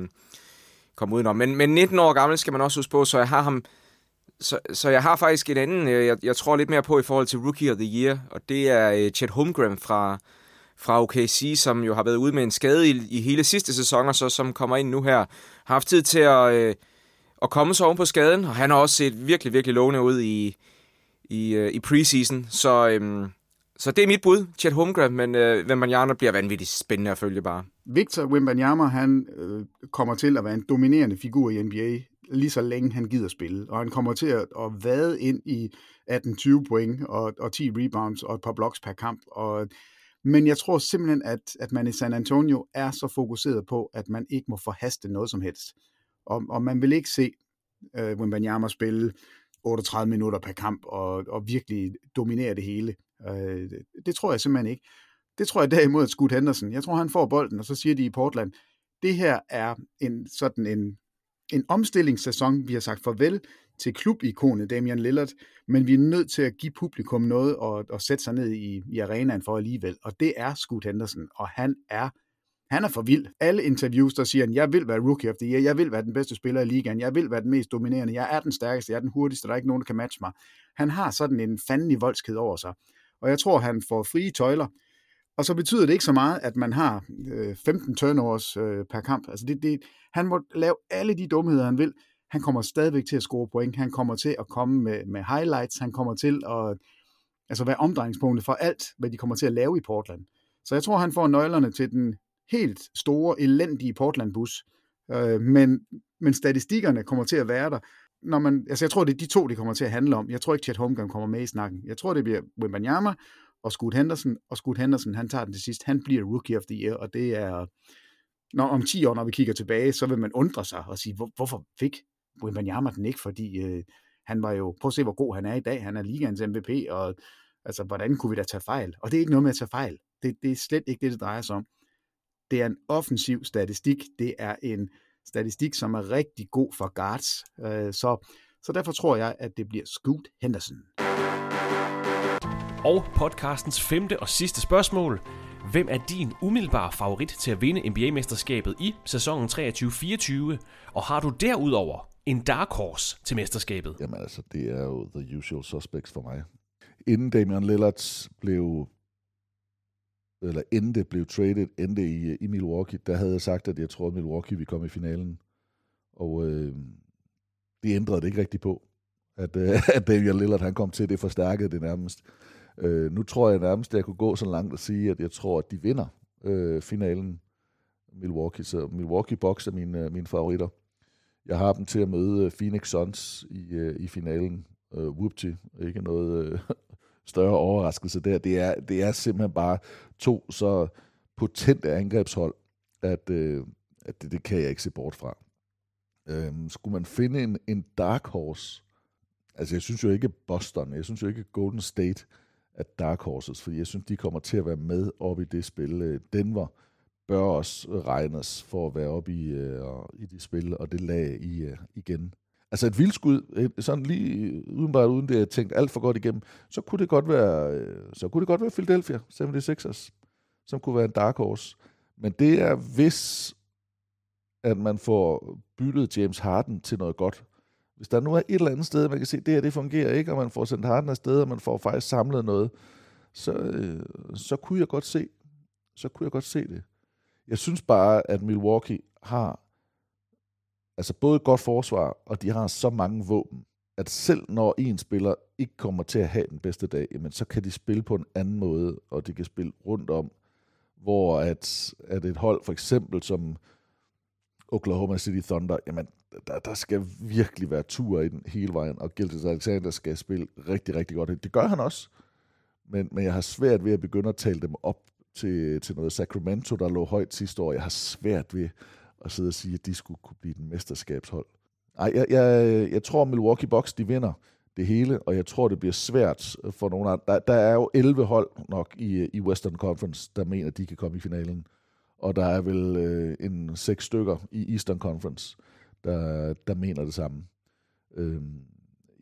komme udenom. Men, men 19 år gammel skal man også huske på, så jeg har ham så, så jeg har faktisk en anden, øh, jeg, jeg tror lidt mere på i forhold til Rookie of the Year, og det er øh, Chet Holmgren fra, fra OKC, som jo har været ude med en skade i, i hele sidste sæson, og så som kommer ind nu her, har haft tid til at, øh, at komme sig oven på skaden, og han har også set virkelig, virkelig lovende ud i, i, øh, i preseason, så, Øh, så det er mit bud, Chet Holmgren, men øh, Wembanyama bliver vanvittigt spændende at følge bare. Victor Wembanyama, han øh, kommer til at være en dominerende figur i NBA lige så længe han gider spille. Og han kommer til at, at vade ind i 18-20 point og, og 10 rebounds og et par blocks per kamp. Og, men jeg tror simpelthen, at, at man i San Antonio er så fokuseret på, at man ikke må forhaste noget som helst. Og, og man vil ikke se øh, Wimbanyama spille 38 minutter per kamp og, og virkelig dominere det hele. Øh, det tror jeg simpelthen ikke. Det tror jeg derimod, at Scoot Henderson, jeg tror, han får bolden, og så siger de i Portland, det her er en sådan en en omstillingssæson. Vi har sagt farvel til klubikonet Damian Lillard, men vi er nødt til at give publikum noget og, og sætte sig ned i, i arenaen for alligevel. Og det er Scoot Henderson, og han er han er for vild. Alle interviews, der siger, jeg vil være rookie of the year, jeg vil være den bedste spiller i ligaen, jeg vil være den mest dominerende, jeg er den stærkeste, jeg er den hurtigste, der er ikke nogen, der kan matche mig. Han har sådan en fandelig voldsked over sig. Og jeg tror, han får frie tøjler. Og så betyder det ikke så meget, at man har øh, 15 turnovers øh, per kamp. Altså det, det, han må lave alle de dumheder, han vil. Han kommer stadigvæk til at score point. Han kommer til at komme med, med highlights. Han kommer til at altså være omdrejningspunktet for alt, hvad de kommer til at lave i Portland. Så jeg tror, han får nøglerne til den helt store, elendige Portland-bus. Øh, men, men statistikkerne kommer til at være der. Når man, altså jeg tror, det er de to, det kommer til at handle om. Jeg tror ikke, Chet Holmgren kommer med i snakken. Jeg tror, det bliver Wimbanyama, og Scoot Henderson, og Scoot Henderson, han tager den til sidst. Han bliver Rookie of the Year, og det er, når, om 10 år, når vi kigger tilbage, så vil man undre sig og sige, hvor, hvorfor fik Wimbanyama den ikke? Fordi øh, han var jo, prøv at se, hvor god han er i dag. Han er ligaens MVP, og altså, hvordan kunne vi da tage fejl? Og det er ikke noget med at tage fejl. Det, det er slet ikke det, det drejer sig om. Det er en offensiv statistik. Det er en statistik, som er rigtig god for guards. Øh, så, så derfor tror jeg, at det bliver Scoot Henderson. Og podcastens femte og sidste spørgsmål. Hvem er din umiddelbare favorit til at vinde NBA-mesterskabet i sæsonen 23-24? Og har du derudover en dark horse til mesterskabet? Jamen altså, det er jo the usual suspects for mig. Inden Damian Lillard blev eller inden det blev traded, endte i, i Milwaukee, der havde jeg sagt, at jeg troede, at Milwaukee ville komme i finalen. Og øh, det ændrede det ikke rigtigt på, at, øh, at Damian Lillard han kom til, det forstærkede det nærmest. Øh, nu tror jeg nærmest, at jeg kunne gå så langt at sige, at jeg tror, at de vinder øh, finalen Milwaukee. Så Milwaukee Bucks er mine, øh, mine favoritter. Jeg har dem til at møde øh, Phoenix Suns i, øh, i finalen. Øh, whoopty, ikke noget øh, større overraskelse der. Det er, det er simpelthen bare to så potente angrebshold, at, øh, at det, det kan jeg ikke se bort fra. Øh, skulle man finde en, en dark horse, Altså, jeg synes jo ikke Boston, jeg synes jo ikke Golden State af dark horses, fordi jeg synes, de kommer til at være med op i det spil. Øh, Denver bør også regnes for at være op i, øh, i det spil, og det lag i, øh, igen. Altså et vildskud, sådan lige udenbart uden det, jeg tænkt alt for godt igennem, så kunne det godt være, så kunne det godt være Philadelphia 76ers, som kunne være en dark horse. Men det er hvis, at man får byttet James Harden til noget godt. Hvis der nu er et eller andet sted, man kan se, at det her det fungerer ikke, og man får sendt Harden afsted, og man får faktisk samlet noget, så, øh, så kunne jeg godt se, så kunne jeg godt se det. Jeg synes bare, at Milwaukee har altså både et godt forsvar, og de har så mange våben, at selv når en spiller ikke kommer til at have den bedste dag, jamen, så kan de spille på en anden måde, og de kan spille rundt om, hvor at, at et hold for eksempel som Oklahoma City Thunder, jamen, der, der skal virkelig være tur i den hele vejen, og Gildes Alexander skal spille rigtig, rigtig godt. Det gør han også, men, men jeg har svært ved at begynde at tale dem op til, til noget Sacramento, der lå højt sidste år. Jeg har svært ved at sidde og sige, at de skulle kunne blive den mesterskabshold. Nej, jeg, jeg, jeg tror, Milwaukee Bucks de vinder det hele, og jeg tror, det bliver svært for nogle andre. Der, der er jo 11 hold nok i, i Western Conference, der mener, de kan komme i finalen. Og der er vel øh, en seks stykker i Eastern Conference, der, der mener det samme. Øhm,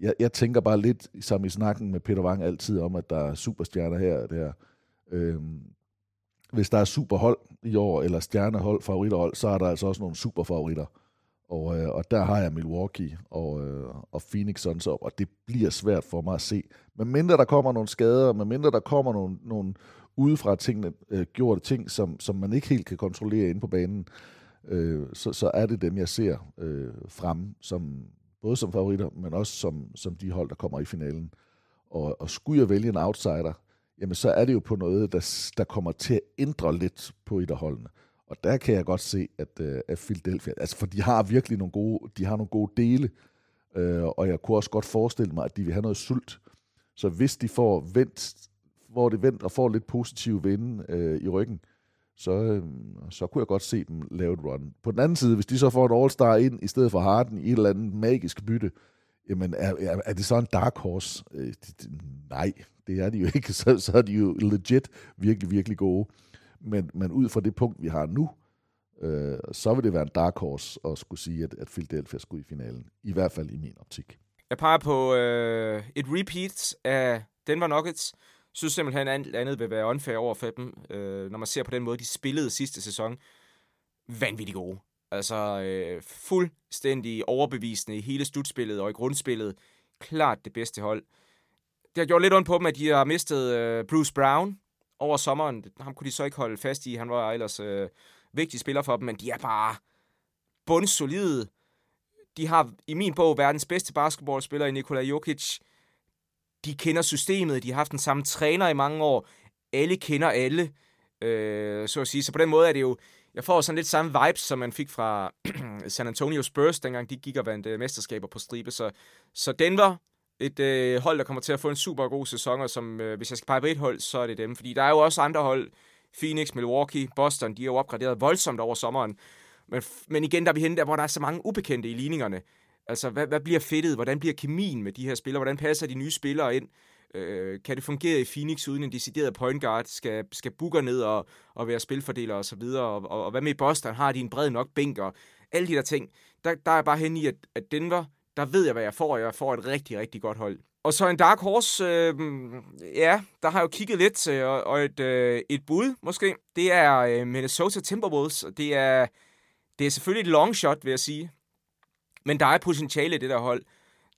jeg, jeg tænker bare lidt, som i snakken med Peter Wang altid, om, at der er superstjerner her og der. Øhm, hvis der er superhold i år, eller stjernehold, favoritterhold, så er der altså også nogle superfavoritter. Og, øh, og der har jeg Milwaukee og, øh, og Phoenix Suns op, og det bliver svært for mig at se. Men mindre der kommer nogle skader, med mindre der kommer nogle, nogle udefra tingene, øh, gjorte ting, som, som man ikke helt kan kontrollere inde på banen, øh, øh, så, så er det dem, jeg ser øh, frem, som, både som favoritter, men også som, som de hold, der kommer i finalen. Og, og skulle jeg vælge en outsider, jamen så er det jo på noget, der, der kommer til at ændre lidt på et af holdene. Og der kan jeg godt se, at, uh, at Philadelphia, altså for de har virkelig nogle gode, de har nogle gode dele, øh, og jeg kunne også godt forestille mig, at de vil have noget sult. Så hvis de får vendt, hvor det vendt og får lidt positiv vinde øh, i ryggen, så, uh, så kunne jeg godt se dem lave et run. På den anden side, hvis de så får en all-star ind, i stedet for Harden i et eller andet magisk bytte, jamen er, er, er det så en dark horse? Øh, det, det, nej, det er de jo ikke. Så, så er de jo legit virkelig, virkelig gode. Men, men ud fra det punkt, vi har nu, øh, så vil det være en dark horse at skulle sige, at, at Philadelphia skulle i finalen. I hvert fald i min optik. Jeg peger på øh, et repeat af Denver Nuggets. Synes simpelthen, at alt andet vil være unfair over for dem, øh, når man ser på den måde, de spillede sidste sæson. Vanvittigt gode. Altså øh, fuldstændig overbevisende i hele slutspillet og i grundspillet. Klart det bedste hold. Det har gjort lidt ondt på dem, at de har mistet øh, Bruce Brown, over sommeren. Ham kunne de så ikke holde fast i. Han var ellers øh, vigtig spiller for dem, men de er bare bundsolide. De har i min bog verdens bedste basketballspiller i Nikola Jokic. De kender systemet. De har haft den samme træner i mange år. Alle kender alle, øh, så at sige. Så på den måde er det jo... Jeg får sådan lidt samme vibes, som man fik fra San Antonio Spurs, dengang de gik og vandt øh, mesterskaber på stribe. Så, så Denver, et øh, hold, der kommer til at få en super god sæson, og som, øh, hvis jeg skal pege på et hold, så er det dem. Fordi der er jo også andre hold, Phoenix, Milwaukee, Boston, de er jo opgraderet voldsomt over sommeren. Men, men igen, der er vi henne der, hvor der er så mange ubekendte i ligningerne. Altså, hvad, hvad bliver fedtet? Hvordan bliver kemien med de her spillere? Hvordan passer de nye spillere ind? Øh, kan det fungere i Phoenix uden en decideret point guard? Skal, skal Booker ned og, og være spilfordeler og så videre? Og, og, og hvad med i Boston? Har de en bred nok bænk? Og alle de der ting. Der, der er bare hen i, at, at Denver, der ved jeg, hvad jeg får. Jeg får et rigtig, rigtig godt hold. Og så en Dark Horse, øh, ja, der har jeg jo kigget lidt, øh, og et, øh, et bud måske, det er øh, Minnesota Timberwolves. og Det er, det er selvfølgelig et long shot, vil jeg sige. Men der er potentiale i det der hold.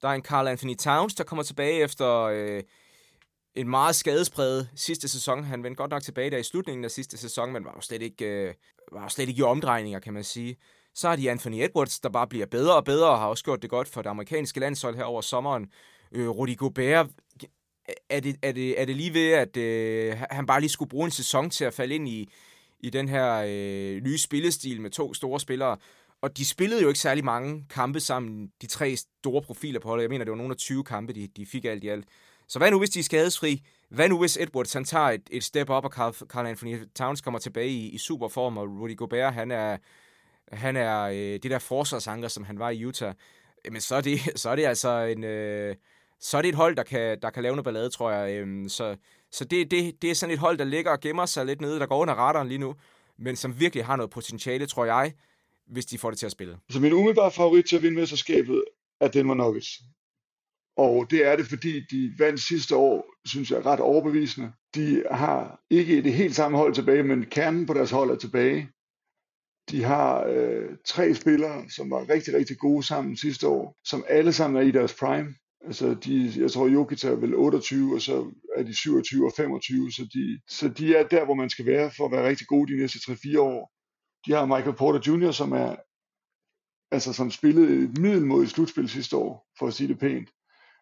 Der er en Carl Anthony Towns, der kommer tilbage efter øh, en meget skadespræget sidste sæson. Han vendte godt nok tilbage der i slutningen af sidste sæson, men var jo slet ikke, øh, var jo slet ikke i omdrejninger, kan man sige. Så har de Anthony Edwards, der bare bliver bedre og bedre, og har også gjort det godt for det amerikanske landshold her over sommeren. Øh, Rudy Gobert, er det, er, det, er det lige ved, at øh, han bare lige skulle bruge en sæson til at falde ind i, i den her øh, nye spillestil med to store spillere? Og de spillede jo ikke særlig mange kampe sammen, de tre store profiler på holdet. Jeg mener, det var nogle af 20 kampe, de, de fik alt i alt. Så hvad nu, hvis de er skadesfri? Hvad nu, hvis Edwards han tager et, et step op, og Carl, Carl Anthony Towns kommer tilbage i, i superform, og Rudy Gobert, han er, han er øh, det der forsvarsanker, som han var i Utah, jamen så er det, så er det altså en, øh, så er det et hold, der kan, der kan lave noget ballade, tror jeg. Øhm, så så det, det, det er sådan et hold, der ligger og gemmer sig lidt nede, der går under radaren lige nu, men som virkelig har noget potentiale, tror jeg, hvis de får det til at spille. Så min umiddelbare favorit til at vinde mesterskabet er Denver Nuggets. Og det er det, fordi de vandt sidste år, synes jeg, ret overbevisende. De har ikke det helt samme hold tilbage, men kernen på deres hold er tilbage. De har øh, tre spillere, som var rigtig, rigtig gode sammen sidste år, som alle sammen er i deres prime. Altså, de, jeg tror, Jokic er vel 28, og så er de 27 og 25, så de, så de er der, hvor man skal være for at være rigtig gode de næste 3-4 år. De har Michael Porter Jr., som er altså som spillede et middelmodigt slutspil sidste år, for at sige det pænt,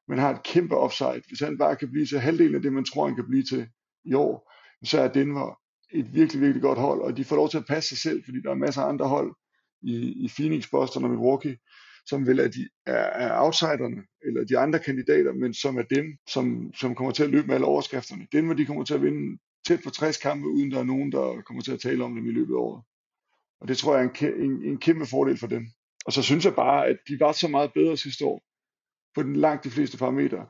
men har et kæmpe upside. Hvis han bare kan blive til halvdelen af det, man tror, han kan blive til i år, så er Denver et virkelig, virkelig godt hold, og de får lov til at passe sig selv, fordi der er masser af andre hold i, i Phoenix, Boston og Milwaukee, som vel er, de, er, er outsiderne, eller de andre kandidater, men som er dem, som, som kommer til at løbe med alle overskrifterne. Denver, de kommer til at vinde tæt på 60 kampe, uden der er nogen, der kommer til at tale om dem i løbet af året. Og det tror jeg er en, en, en kæmpe fordel for dem. Og så synes jeg bare, at de var så meget bedre sidste år, på den langt de fleste parametre,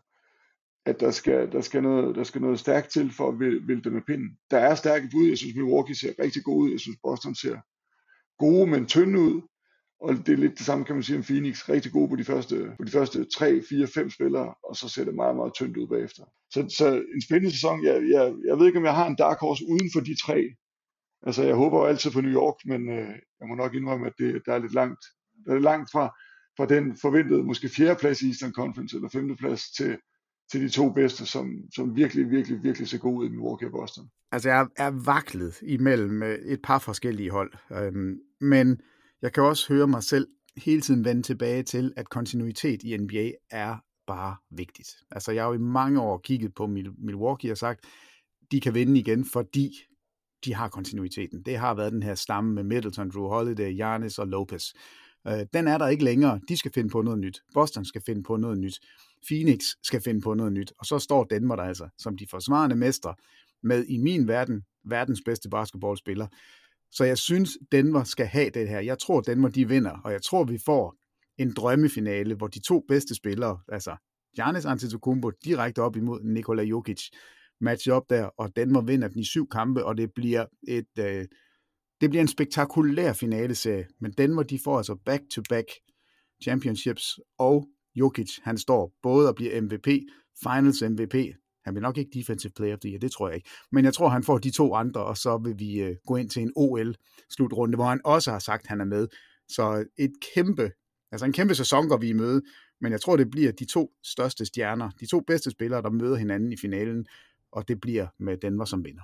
at der skal, der skal, noget, der skal noget stærkt til for at vælge dem med pinden. Der er stærke bud. Jeg synes, Milwaukee ser rigtig god ud. Jeg synes, Boston ser gode, men tynde ud. Og det er lidt det samme, kan man sige, om Phoenix. Rigtig god på de første, på de første 3, 4, 5 spillere, og så ser det meget, meget tyndt ud bagefter. Så, så en spændende sæson. Jeg, jeg, jeg ved ikke, om jeg har en dark horse uden for de tre. Altså, jeg håber jo altid på New York, men øh, jeg må nok indrømme, at det, der er lidt langt, der er langt fra, fra den forventede måske fjerde plads i Eastern Conference, eller femte plads til, til de to bedste, som, som virkelig, virkelig, virkelig ser gode ud i Milwaukee og Boston. Altså, jeg er vaklet imellem øh, et par forskellige hold, øhm, men jeg kan også høre mig selv hele tiden vende tilbage til, at kontinuitet i NBA er bare vigtigt. Altså, jeg har jo i mange år kigget på Milwaukee og sagt, de kan vinde igen, fordi de har kontinuiteten. Det har været den her stamme med Middleton, Drew Holiday, Giannis og Lopez. Øh, den er der ikke længere. De skal finde på noget nyt. Boston skal finde på noget nyt. Phoenix skal finde på noget nyt. Og så står Denver der altså som de forsvarende mestre med i min verden verdens bedste basketballspiller. Så jeg synes, Denver skal have det her. Jeg tror, Denver de vinder, og jeg tror, vi får en drømmefinale, hvor de to bedste spillere, altså Giannis Antetokounmpo direkte op imod Nikola Jokic, match op der, og Denver vinder den i syv kampe, og det bliver et øh, det bliver en spektakulær finaleserie, men Denver de får altså back-to-back championships, og Jokic, han står både og bliver MVP, Finals MVP, han bliver nok ikke Defensive Player of the Year, det tror jeg ikke. Men jeg tror, han får de to andre, og så vil vi øh, gå ind til en OL-slutrunde, hvor han også har sagt, at han er med. Så et kæmpe, altså en kæmpe sæson går vi i møde, men jeg tror, det bliver de to største stjerner, de to bedste spillere, der møder hinanden i finalen, og det bliver med Denver som vinder.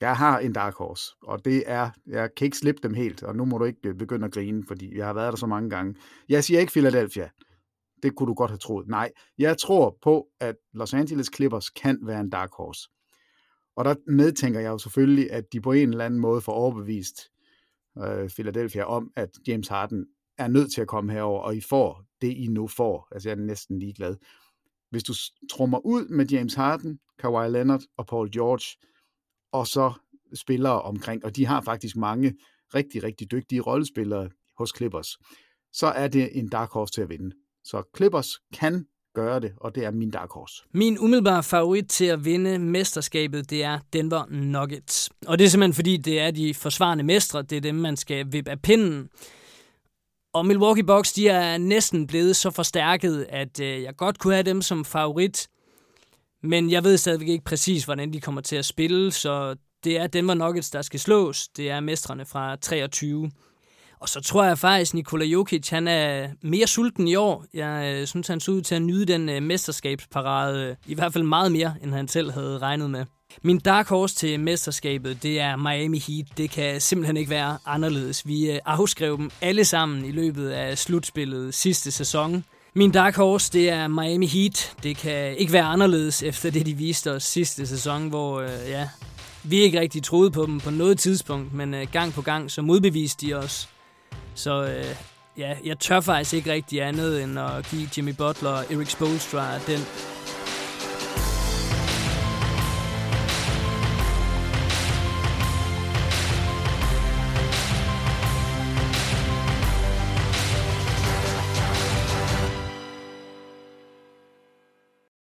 Jeg har en dark horse, og det er, jeg kan ikke slippe dem helt, og nu må du ikke øh, begynde at grine, fordi jeg har været der så mange gange. Jeg siger ikke Philadelphia. Det kunne du godt have troet. Nej, jeg tror på, at Los Angeles Clippers kan være en dark horse. Og der medtænker jeg jo selvfølgelig, at de på en eller anden måde får overbevist øh, Philadelphia om, at James Harden er nødt til at komme herover, og I får det, I nu får. Altså, jeg er næsten ligeglad. Hvis du trummer ud med James Harden, Kawhi Leonard og Paul George, og så spillere omkring, og de har faktisk mange rigtig, rigtig dygtige rollespillere hos Clippers, så er det en dark horse til at vinde. Så Clippers kan gøre det, og det er min dark horse. Min umiddelbare favorit til at vinde mesterskabet, det er Denver Nuggets. Og det er simpelthen fordi, det er de forsvarende mestre, det er dem, man skal vippe af pinden. Og Milwaukee Bucks, de er næsten blevet så forstærket, at øh, jeg godt kunne have dem som favorit. Men jeg ved stadigvæk ikke præcis, hvordan de kommer til at spille, så det er Denver Nuggets, der skal slås. Det er mestrene fra 23. Og så tror jeg faktisk, Nikola Jokic, han er mere sulten i år. Jeg øh, synes, han så ud til at nyde den øh, mesterskabsparade, øh, i hvert fald meget mere, end han selv havde regnet med. Min dark horse til mesterskabet, det er Miami Heat. Det kan simpelthen ikke være anderledes. Vi øh, afskrev dem alle sammen i løbet af slutspillet sidste sæson. Min dark horse, det er Miami Heat. Det kan ikke være anderledes efter det, de viste os sidste sæson, hvor øh, ja, vi ikke rigtig troede på dem på noget tidspunkt, men øh, gang på gang, så modbeviste de os. Så øh, ja, jeg tør faktisk ikke rigtig andet end at give Jimmy Butler og Eric Spoelstra den